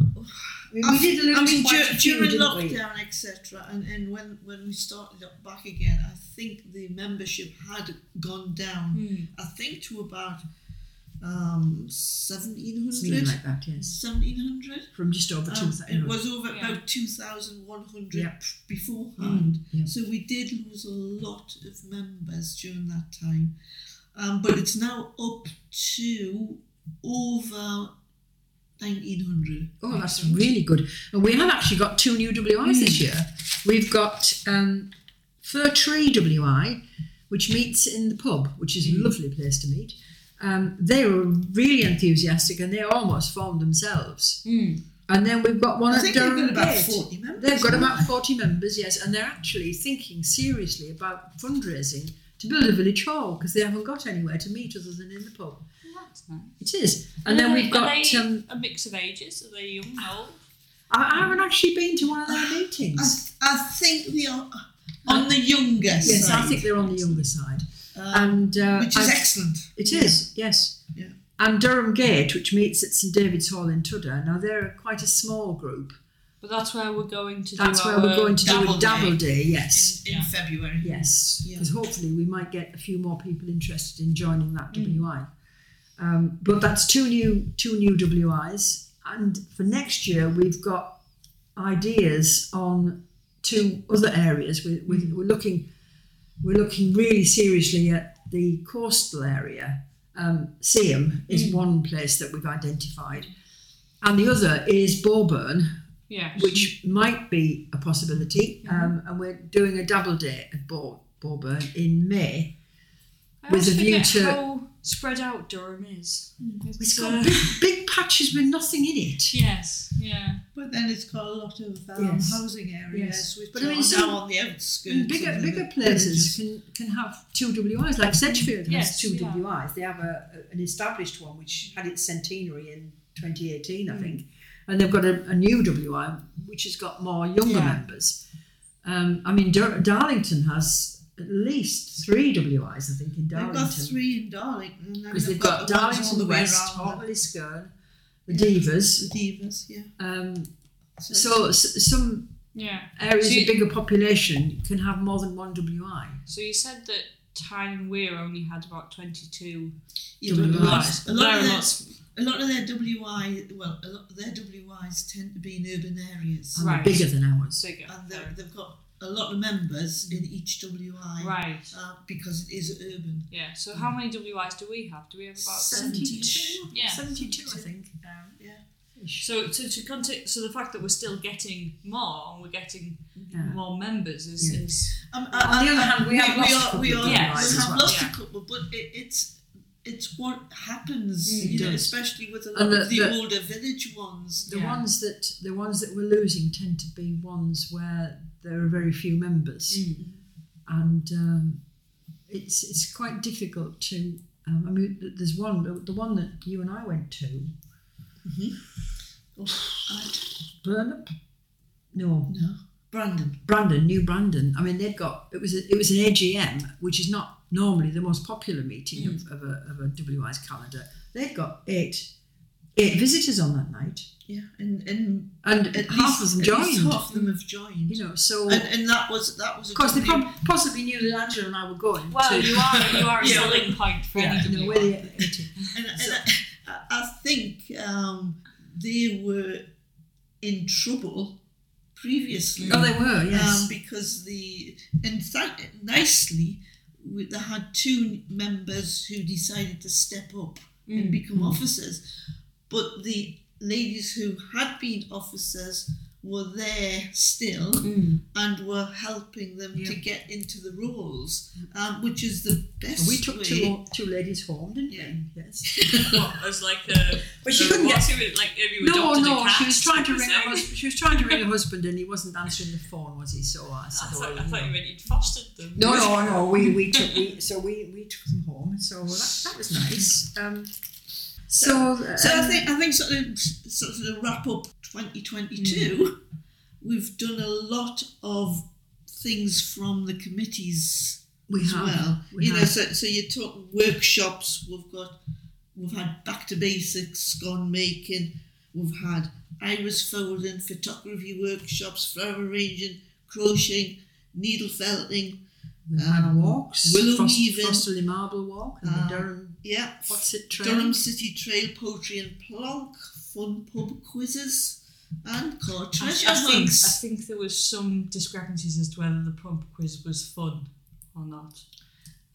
we, we did lose I mean, quite dur- a few, during didn't lockdown, etc., and, and when, when we started up back again, I think the membership had gone down. Hmm. I think to about um, Something 1700. like that. Yes, 1700. from just over two Um, it was over Yeah. about 2,100 Yeah. beforehand. yeah. So we did lose a lot of members during that time. Um, but it's now up to over 1,900. Oh, that's really good. And we have actually got two new WIs this year. We've got um, Fir Tree WI, which meets in the pub, which is a lovely place to meet. Um, they were really enthusiastic and they almost formed themselves. Hmm. And then we've got one I at think they've Durham got about 40 members. They've got about 40 members, yes, and they're actually thinking seriously about fundraising to build a village hall because they haven't got anywhere to meet other than in the pub. Well, that's nice. It is. And then we've got. are they Um, a mix of ages. Are they young, old? I, I haven't actually been to one of their meetings. I, I think they are on the younger Yes, side. I think they're on the younger side, Um, and uh, which is I- excellent. it is yes. Yeah. And Durham Gate, which meets at St David's Hall in Tudhoe. Now they're quite a small group. But that's where we're going to That's do where our we're going to do double a double day. In, yes, in Yeah. February. yes. Yeah. Because hopefully we might get a few more people interested in joining that Mm. WI. Um, but that's two new two new WIs, and for next year we've got ideas on two other areas. We're, we're, Mm. we're looking we're looking really seriously at the coastal area. Um, Seaham is Mm. one place that we've identified, and the other is Bowburn, Yeah. which might be a possibility. Mm-hmm. Um, and we're doing a double day at Bow, Bowburn in May. I with a view to. how spread out Durham is. It's uh, got big, big patches with nothing in it. Yes, yeah. But then it's got a lot of um, Yes. housing areas, Yes. which But I mean, some- now on the outskirts. Bigger, bigger places can, can have two WIs, like Sedgefield has Yes, two yeah. WIs. They have a, a- an established one which had its centenary in 2018, Mm. I think, and they've got a, a new WI which has got more younger Yeah. members. Um, I mean, Dar- Darlington has at least three WIs, I think, in Darling. They've got three in Darlington. because they've they've got, the ones all Darlington the West, around Hockley Skern, the Yeah. Divas. The divas, yeah. Um, So, so some Yeah. areas So you- of bigger population can have more than one WI. So you said that Tyne and Wear only had about 22 yeah, a WIs. lot, a lot There of their, lots. a lot of their WI, well, a lot of their WIs tend to be in urban areas, and Right. bigger than ours. bigger. and they've, they've got a lot of members in each WI Right. uh, because it is urban. Yeah. So how many WIs do we have? Do we have about 72? Yeah. 72, I think. Yeah. So to, to conti- so the fact that we're still getting more and we're getting Yeah. more members is, Yeah. is Um, On the other hand, we have we, lost a are, couple we, of are, Yes. we have well. lost Yeah. a couple, but it, it's it's what happens, Mm, you know, especially with a lot the- of the, the- older village ones. The Yeah. ones that the ones that we're losing tend to be ones where there are very few members, Mm. and um, it's it's quite difficult to. Um, I mean, there's one the, one that you and I went to, Oh. Burnup. No, No, Brandon. Brandon, New Brandon. I mean, they'd got it was a, it was an AGM, which is not normally the most popular meeting of, of a of a WI's calendar. They'd got eight eight visitors on that night, Yeah, and and and half least, of them at least joined. half of them have joined. You know, so and, and that was that was a of course they prob- possibly knew that Angela and I were going. well, to, you are you are a Yeah. selling point for yeah, any you know, WI. where they, eighteen. and, and I, I think um, they were in trouble previously. Oh, they were, yes. um, because the and th- nicely we, they had two members who decided to step up and Mm. become Mm. officers, but the ladies who had been officers were there still Mm. and were helping them to get into the roles, um, which is the best And we took way. two two ladies home, didn't Yeah. we? Yes. what, as like a. But she a- couldn't what's get- it with, like if you No, no, cat, she was trying to ring her it? husband. She was trying to ring her husband, and he wasn't answering the phone, was he? So I I said, thought, "Oh, I thought no." you meant you'd fostered them. No, no, no. We we took we so we we took them home. So that, that was nice. Um, so So I um, think I think sort of sort of to wrap up 2022, we've done a lot of things from the committees we as have. well. we you know, so so you talk workshops. We've got we've had back to basics, scone making. We've had iris folding, photography workshops, flower arranging, crocheting, needle felting. We had um, walks. willow Frost, weaving. Frosterley Marble Walk and Um, the Durham. Yeah, What's it? Trail? Durham City Trail Poetry and Plonk, fun pub quizzes, and car I, treasure I think I think there was some discrepancies as to whether the pub quiz was fun or not.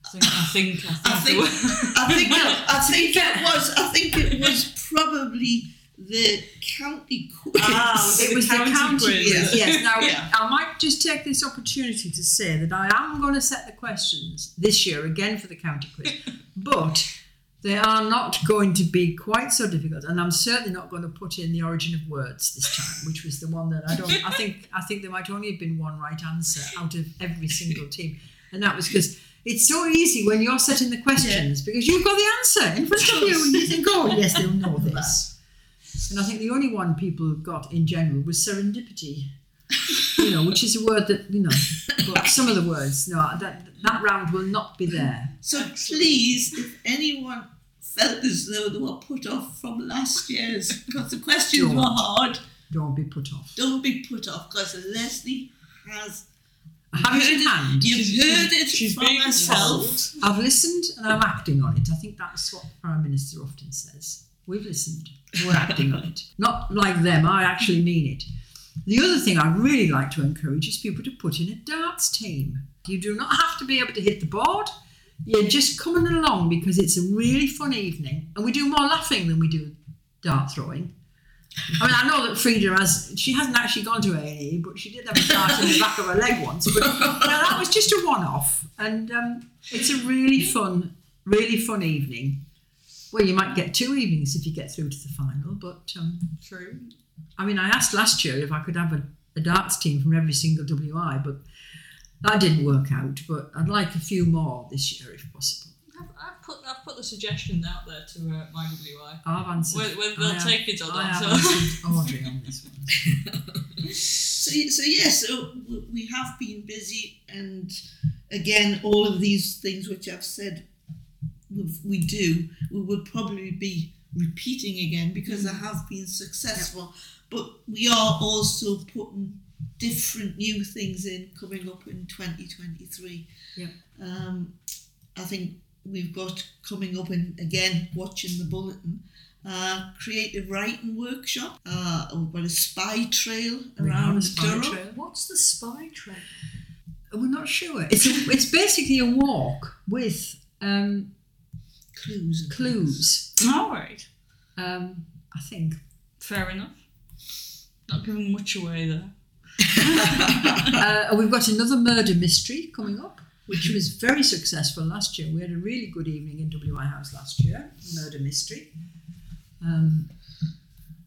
I think I think I think, I think- I think I think it was I think it was probably the county quiz. Ah, It The was the county county quiz. quiz. Yes. Now Yeah. I might just take this opportunity to say that I am going to set the questions this year again for the county quiz, but they are not going to be quite so difficult, and I'm certainly not going to put in the origin of words this time, which was the one that I don't. I think I think there might only have been one right answer out of every single team, and that was because. It's so easy when you're setting the questions because you've got the answer in front of you and you think, oh, yes, they'll know this. And I think the only one people got in general was serendipity, you know, which is a word that, you know, but some of the words, no, that, that round will not be there. So please, if anyone felt as though they were put off from last year's because the questions Don't. were hard, Don't be put off. don't be put off because Lesley has I have it in hand. You've She's- heard it she's from being herself. I've listened and I'm acting on it. I think that's what the Prime Minister often says. We've listened, we're acting on it. Not like them, I actually mean it. The other thing I'd really like to encourage is people to put in a darts team. You do not have to be able to hit the board. You're just coming along because it's a really fun evening and we do more laughing than we do dart throwing. I mean, I know that Frida has, she hasn't actually gone to A&E, but she did have a dart in the back of her leg once. But that was just a one-off. And um, it's a really fun really fun evening. Well, you might get two evenings if you get through to the final, but um, True. I mean, I asked last year if I could have a, a darts team from every single WI, but that didn't work out. But I'd like a few more this year if possible. I've, I've put I've put the suggestion out there to uh, my WI. I've answered. Whether, whether they'll I have- take it or I not. have So. answered Audrey on this one. So, so yes, so we have been busy, and again, all of these things which I've said we we do, we would probably be repeating again because I have been successful. But we are also putting different new things in coming up in 2023. Yeah. Um, I think we've got coming up, and again, watching the bulletin. Uh, creative writing workshop. Uh, we've got a spy trail around a spy Durham. trail. What's the spy trail? We're not sure. It's a, it's basically a walk with um, Clues. clues. All right. Um, I think. Fair enough. Not giving much away there. uh, we've got another murder mystery coming up, which was very successful last year. We had a really good evening in WI House last year. Murder mystery. Um,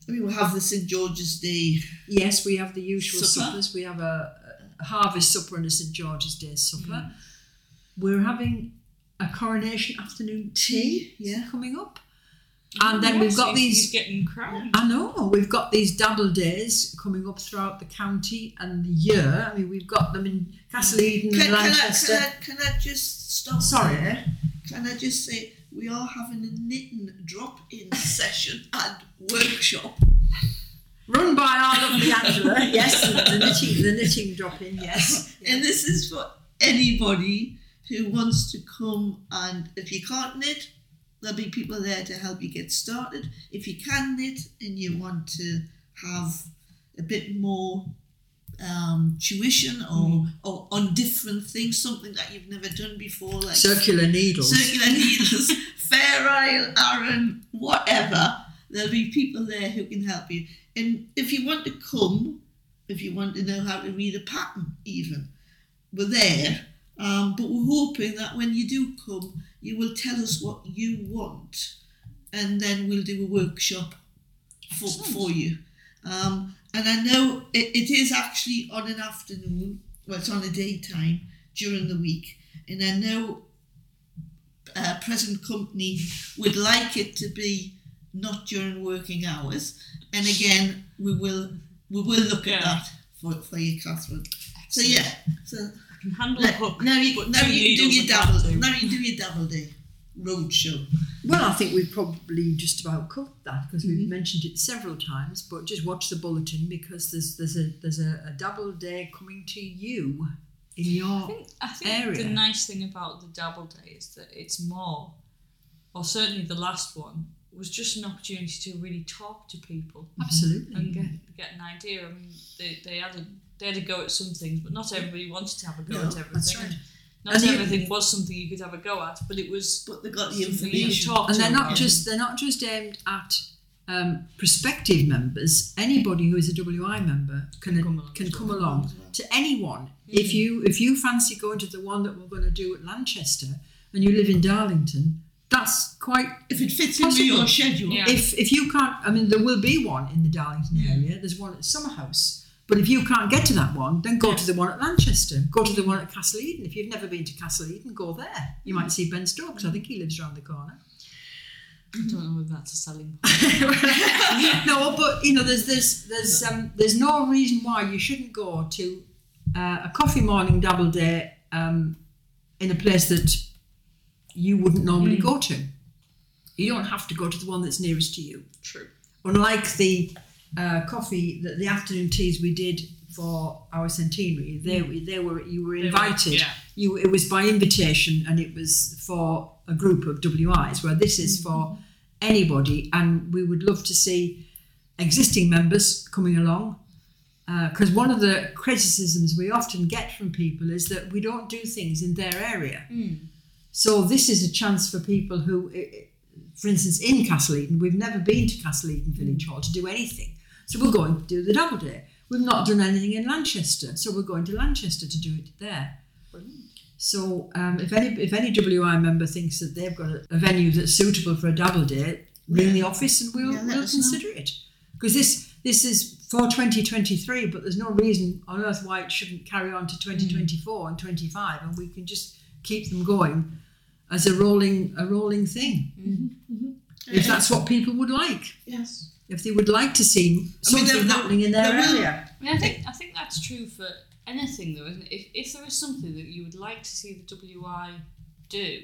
I mean, we'll have the St George's Day. yes, we have the usual Supper. suppers. We have a, a harvest supper and a St George's Day supper. Mm. We're having a coronation afternoon tea. Yeah. coming up. Oh and then we've got these getting crowned. I know. We've got these double days coming up throughout the county and the year. I mean, we've got them in Castle Eden Can, and can, I, can, I, can I just stop? Sorry, there? Eh? Can I just say we are having a knitting drop-in session and workshop. Run by our lovely Angela. yes, the, knitting, the knitting drop in. Yes. And this is for anybody who wants to come and if you can't knit, there'll be people there to help you get started. If you can knit and you want to have a bit more um, tuition or, or on different things, something that you've never done before, like Circular needles. circular needles, fair isle, Aran, whatever. There'll be people there who can help you. And if you want to come, if you want to know how to read a pattern, even, we're there. Um, but we're hoping that when you do come, you will tell us what you want, and then we'll do a workshop for, for you. Um, and I know it, it is actually on an afternoon, well, it's on a daytime during the week, and I know uh, present company would like it to be not during working hours. And again, we will we will look Yeah. at that for, for you, Catherine. So yeah, so handle a let- hook. now you but now two you do your double do. now you do your double day road show. Well, I think we've probably just about covered that because Mm-hmm. we've mentioned it several times. But just watch the bulletin because there's there's a there's a, a double day coming to you in I your think, I think area. the nice thing about the double day is that it's more, or certainly the last one, was just an opportunity to really talk to people absolutely. and get get an idea. I mean, they, they had a they had a go at some things, but not everybody wanted to have a go No, at everything. that's right. Not And the- everything was something you could have a go at, but it was But they got the something you information. talk and to they're not about. just they're not just aimed at um, prospective members. Anybody who is a WI member can Can come along can come along to anyone. If you if you fancy going to the one that we're going to do at Lanchester and you live in Darlington, that's quite. If it fits into your schedule. Yeah. If if you can't, I mean, there will be one in the Darlington area. There's one at Summerhouse. But if you can't get to that one, then go to the one at Lanchester, Go to the one at Castle Eden. If you've never been to Castle Eden, go there. You might see Ben Stokes. I think he lives around the corner. I don't know if that's a selling point. no, but you know, there's there's there's um, there's no reason why you shouldn't go to uh, a coffee morning double day um, in a place that you wouldn't normally go to. You don't have to go to the one that's nearest to you. True. Unlike the uh, coffee, the, the afternoon teas we did for our centenary, they mm. they were you were They were- invited. yeah. You it was by invitation and it was for a group of WIs. Where this is for mm-hmm. anybody, and we would love to see existing members coming along. Uh, because one of the criticisms we often get from people is that we don't do things in their area. Mm. So this is a chance for people who, for instance, in Castle Eden, we've never been to Castle Eden Village mm. Hall to do anything. So we're going to do the double day. We've not done anything in Lanchester, so we're going to Lanchester to do it there. So um, if any if any WI member thinks that they've got a, a venue that's suitable for a double day, ring the office and we'll, Yeah, we'll us know. consider it. Because this this is for 2023, but there's no reason on earth why it shouldn't carry on to 2024 and 25, and we can just keep them going as a rolling a rolling thing. If that's what people would like, Yes. If they would like to see I mean, something there- there- happening in their there will- area. I mean, I think I think that's true for anything, though, isn't it? If, if there is something that you would like to see the WI do,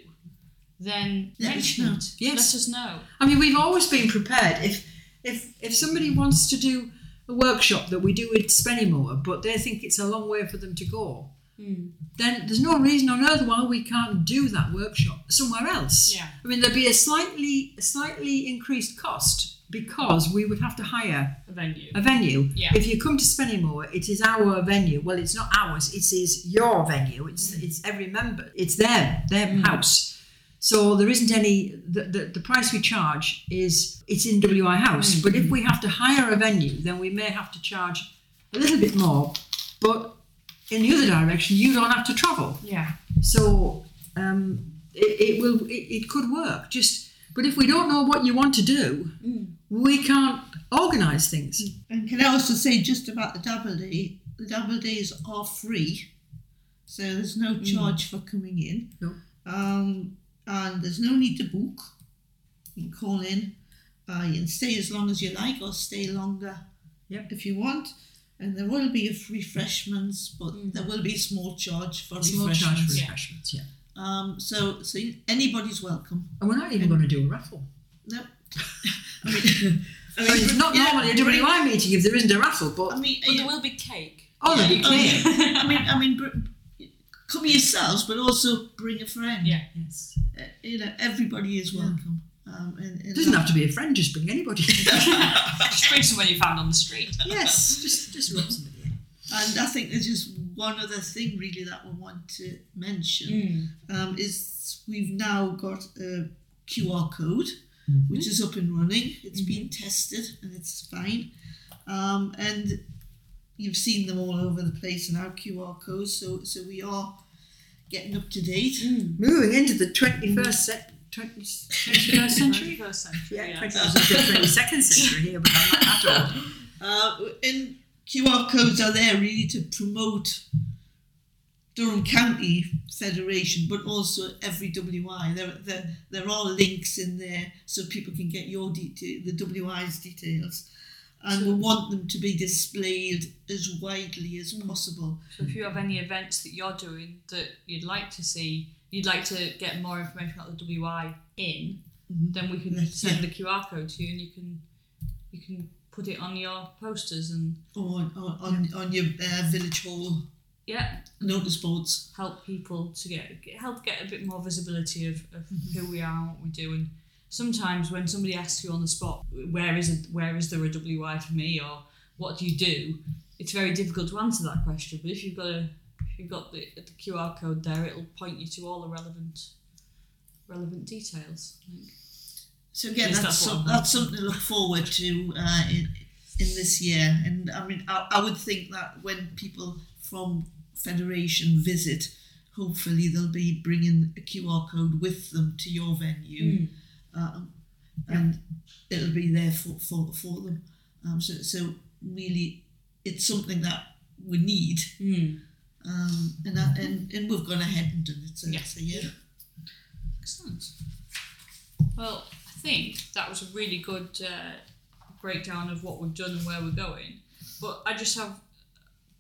then Let us mention know. it. Yes. Let us know. I mean, we've always been prepared. If if if somebody wants to do a workshop that we do with Spennymoor, but they think it's a long way for them to go, Mm. then there's no reason on earth why we can't do that workshop somewhere else. Yeah. I mean, there'd be a slightly a slightly increased cost because we would have to hire A venue. a venue. Yeah. If you come to Spennymoor, it is our venue. Well, it's not ours. It is your venue. It's Mm. it's every member. It's their their house. So there isn't any. The, the, the price we charge is it's in WI House. Mm. But if we have to hire a venue, then we may have to charge a little bit more. But in the other direction, you don't have to travel. Yeah. So um, it, it will it, it could work. Just but if we don't know what you want to do, Mm. We can't organise things. And can I also say just about the double day? The double days are free, so there's no charge for coming in. No. Um, and there's no need to book. You can call in. Uh, you can stay as long as you like, or stay longer Yep. if you want. And there will be refreshments, but Mm. there will be a small charge for Small refreshments. charge for refreshments, yeah. Um, so, so anybody's welcome. And we're not even going to do a raffle. No. I mean, I mean, it's not yeah, normally a bring- WI meeting if there isn't a raffle, but I mean, But you- there will be cake. oh, there'll be Oh, cake. yeah. I mean, I mean, br- come yourselves, but also bring a friend. Yeah. Yes. Uh, you know, everybody is Yeah. welcome. Um, and, and It doesn't have to be a friend, just bring anybody. Just bring someone you found on the street. yes, just just rub somebody in. And I think there's just one other thing really that we want to mention um, is we've now got a QR code which is up and running. It's been tested and it's fine. Um, and you've seen them all over the place in our QR codes. So so we are getting up to date. Moving into the 21st, se- 20, 21st century? 21st century. Yeah, Yeah. 22nd century here, but I'm not that old. Uh, and QR codes are there really to promote Durham County Federation, but also every WI. There, there, there are links in there so people can get your detail, the WI's details, and we want them to be displayed as widely as possible. So if you have any events that you're doing that you'd like to see, you'd like to get more information about the WI in, Mhm. then we can Yes, send the QR code to you, and you can you can put it on your posters and Or on, on, on, on your uh, village hall yeah, notice boards. help people to get, help get a bit more visibility of, of who we are and what we do. And sometimes when somebody asks you on the spot, where is it, where is there a WI for me, or what do you do? It's very difficult to answer that question. But if you've got a if you've got the, the QR code there, it'll point you to all the relevant relevant details. So again, that's that's that's something to look forward to uh, in in this year. And I mean, I, I would think that when people from Federation visit, hopefully they'll be bringing a QR code with them to your venue, um, and it'll be there for for, for them. Um, so so really, it's something that we need. Mm. Um, and, that, and and we've gone ahead and done it. So, Yeah. so yeah. Excellent. Well, I think that was a really good uh, breakdown of what we've done and where we're going. But I just have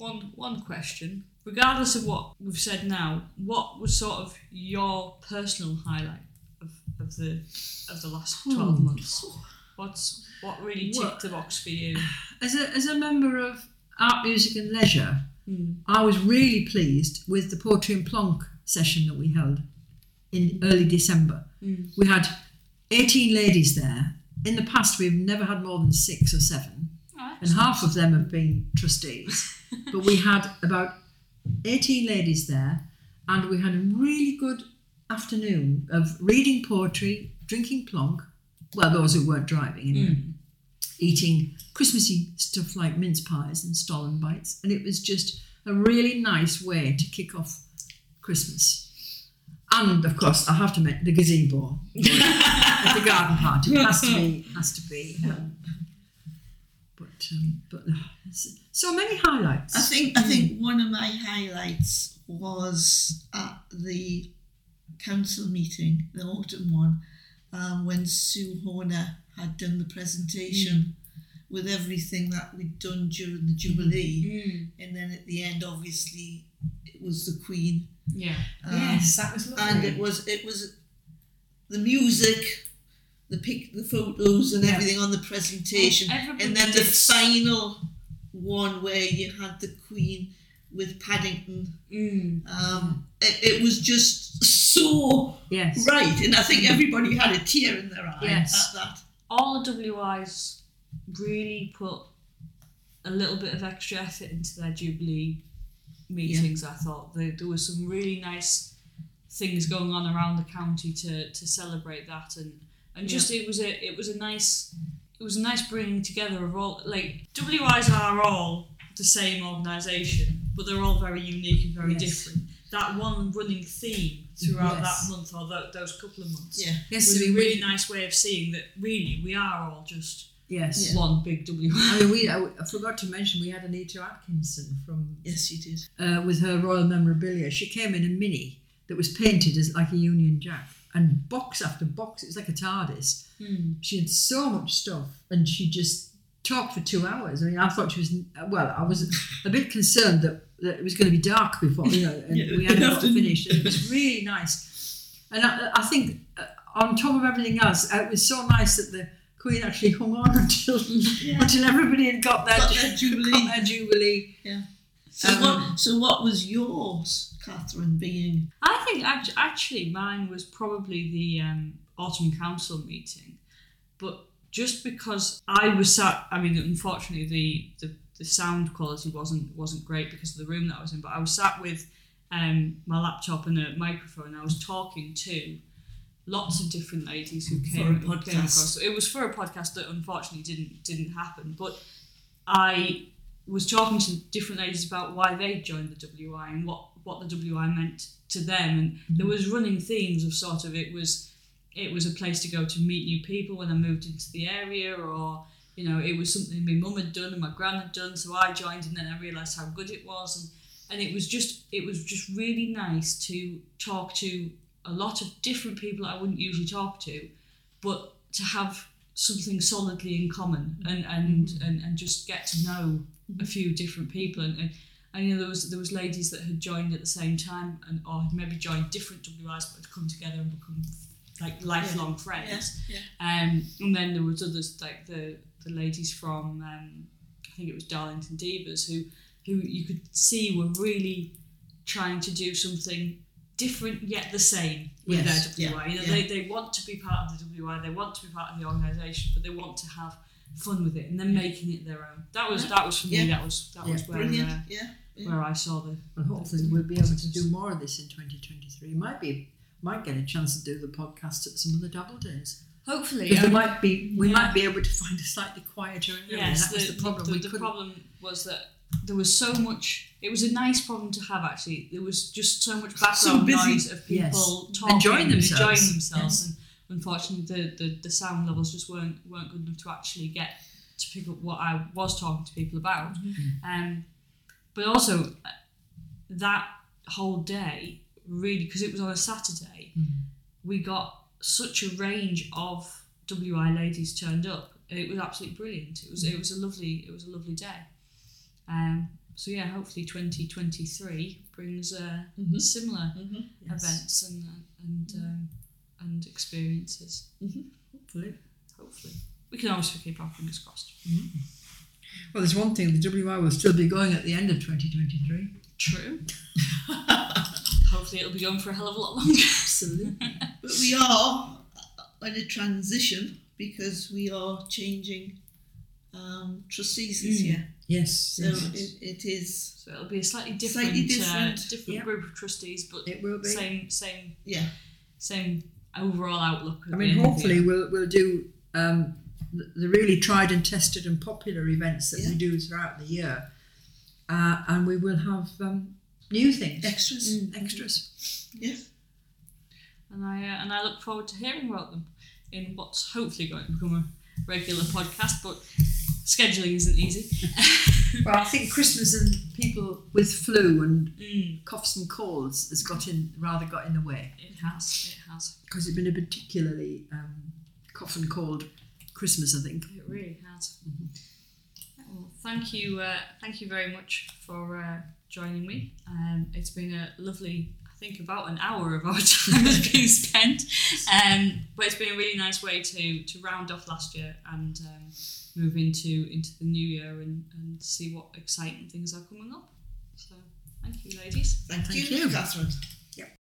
one one question. Regardless of what we've said now, what was sort of your personal highlight of, of the of the last twelve Hmm. months? What's what really ticked the box for you? As a, as a member of Art, Music and Leisure, Mm. I was really pleased with the Poetry and Plonk session that we held in early December. Mm. We had 18 ladies there. In the past, we've never had more than six or seven, And half of them have been trustees. but we had about 18 ladies there, and we had a really good afternoon of reading poetry, drinking plonk. Well, those who weren't driving anyway Mm. eating Christmassy stuff like mince pies and stollen bites, and it was just a really nice way to kick off Christmas. And of course, I have to mention the gazebo at the garden party. It has to be, has to be. Um, but um, but uh, so many highlights. I think I think one of my highlights was at the council meeting, the autumn one, um, when Sue Horner had done the presentation with everything that we'd done during the Jubilee, and then at the end, obviously, it was the Queen. Yeah. Um, yes, that was lovely. and it was it was the music, the pic, the photos, and Yeah. everything on the presentation, Everybody and then the final one where you had the Queen with Paddington. Mm. Um, it, it was just so yes. right, and I think everybody had a tear in their eye Yes. at that. all the WIs really put a little bit of extra effort into their Jubilee meetings. I thought there, there was some really nice things going on around the county to, to celebrate that, and and just it was a it was a nice it was a nice bringing together of all like WIs are all the same organisation, but they're all very unique and very Yes. different. That one running theme throughout Yes. that month or tho- those couple of months Yeah, Yes, was I a mean, really we- nice way of seeing that really we are all just Yes. one big W. I mean, we. I, I forgot to mention we had Anita Atkinson from yes, you did. uh, with her royal memorabilia. She came in a mini that was painted as like a Union Jack, and box after box. It was like a TARDIS. Hmm. She had so much stuff, and she just talked for two hours. I mean, I thought she was. Well, I was a bit concerned that, that it was going to be dark before you know, and Yeah, we hadn't got finished. And it was really nice, and I, I think uh, on top of everything else, it was so nice that the Queen actually hung on until until everybody had got their, Got their Jubilee. got their jubilee. So Um, what? So what was yours, Catherine? Being I think actually mine was probably the um, autumn council meeting, but just because I was sat, I mean, unfortunately the, the, the sound quality wasn't wasn't great because of the room that I was in, but I was sat with um, my laptop and a microphone. I was talking to lots of different ladies who For came, came podcast. across. It was for a podcast that unfortunately didn't didn't happen, but I was talking to different ladies about why they joined the WI and what, what the WI meant to them. And mm-hmm. there was running themes of sort of it was it was a place to go to meet new people when I moved into the area or you know it was something my mum had done and my gran had done. So I joined and then I realised how good it was. And and it was just it was just really nice to talk to a lot of different people that I wouldn't usually talk to but to have something solidly in common and and, mm-hmm. and, and just get to know a few different people and, and and you know there was there was ladies that had joined at the same time and or had maybe joined different WIs but had come together and become like lifelong friends. yeah. Um, and then there was others like the the ladies from um, I think it was Darlington Divas who who you could see were really trying to do something different yet the same with Yes, their WI. yeah, you know, yeah. they, they want to be part of the WI, they want to be part of the organisation, but they want to have fun with it and then making it their own. That was that was for me. Yeah. That was that Yeah. was where uh, yeah. yeah. where I saw the And hopefully we'll be able to do more of this in 2023. Might be, might get a chance to do the podcast at some of the double days. hopefully Because um, there might be, we yeah. might be able to find a slightly quieter area. Yes, that was the, problem. The, we the problem was that there was so much. It was a nice problem to have. Actually, there was just so much background busy. noise of people Yes. talking, Enjoying themselves. enjoying themselves, and unfortunately, the, the, the sound levels just weren't weren't good enough to actually get to pick up what I was talking to people about. Mm-hmm. Um, but also that whole day, really, because it was on a Saturday, Mhm. we got such a range of WI ladies turned up. It was absolutely brilliant. It was it was a lovely it was a lovely day. Um, so yeah, hopefully 2023 brings uh, similar Mhm. Yes. events and and um, and experiences. Hopefully. Hopefully, we can always keep our fingers crossed. Well, there's one thing: the WI will still be going at the end of 2023. True. hopefully, it'll be going for a hell of a lot longer. Absolutely. But we are in a transition because we are changing um, trustees this Mm. year. yes. So yes. it, it is, So it'll be a slightly different, Slightly different, different, uh, different yeah. group of trustees, but It will be. same same yeah. same overall outlook. at I mean, end of the hopefully year. we'll we'll do um, the, the really tried and tested and popular events that Yeah. we do throughout the year, uh, and we will have um, new things, Extras. Mm. extras. Yes. and I uh, and I look forward to hearing about them in what's hopefully going to become a regular podcast. But scheduling isn't easy. Well, I think Christmas and people with flu and Mm, coughs and colds has got in rather got in the way it has. It has. because it's been a particularly um, cough and cold Christmas, I think. It really has. Well, thank you, uh, thank you very much for uh, joining me. Um, it's been a lovely, I think, about an hour of our time has been spent, um, but it's been a really nice way to to round off last year and um, move into into the new year and, and see what exciting things are coming up. So, thank you, ladies. Thank, Thank you, you. Catherine.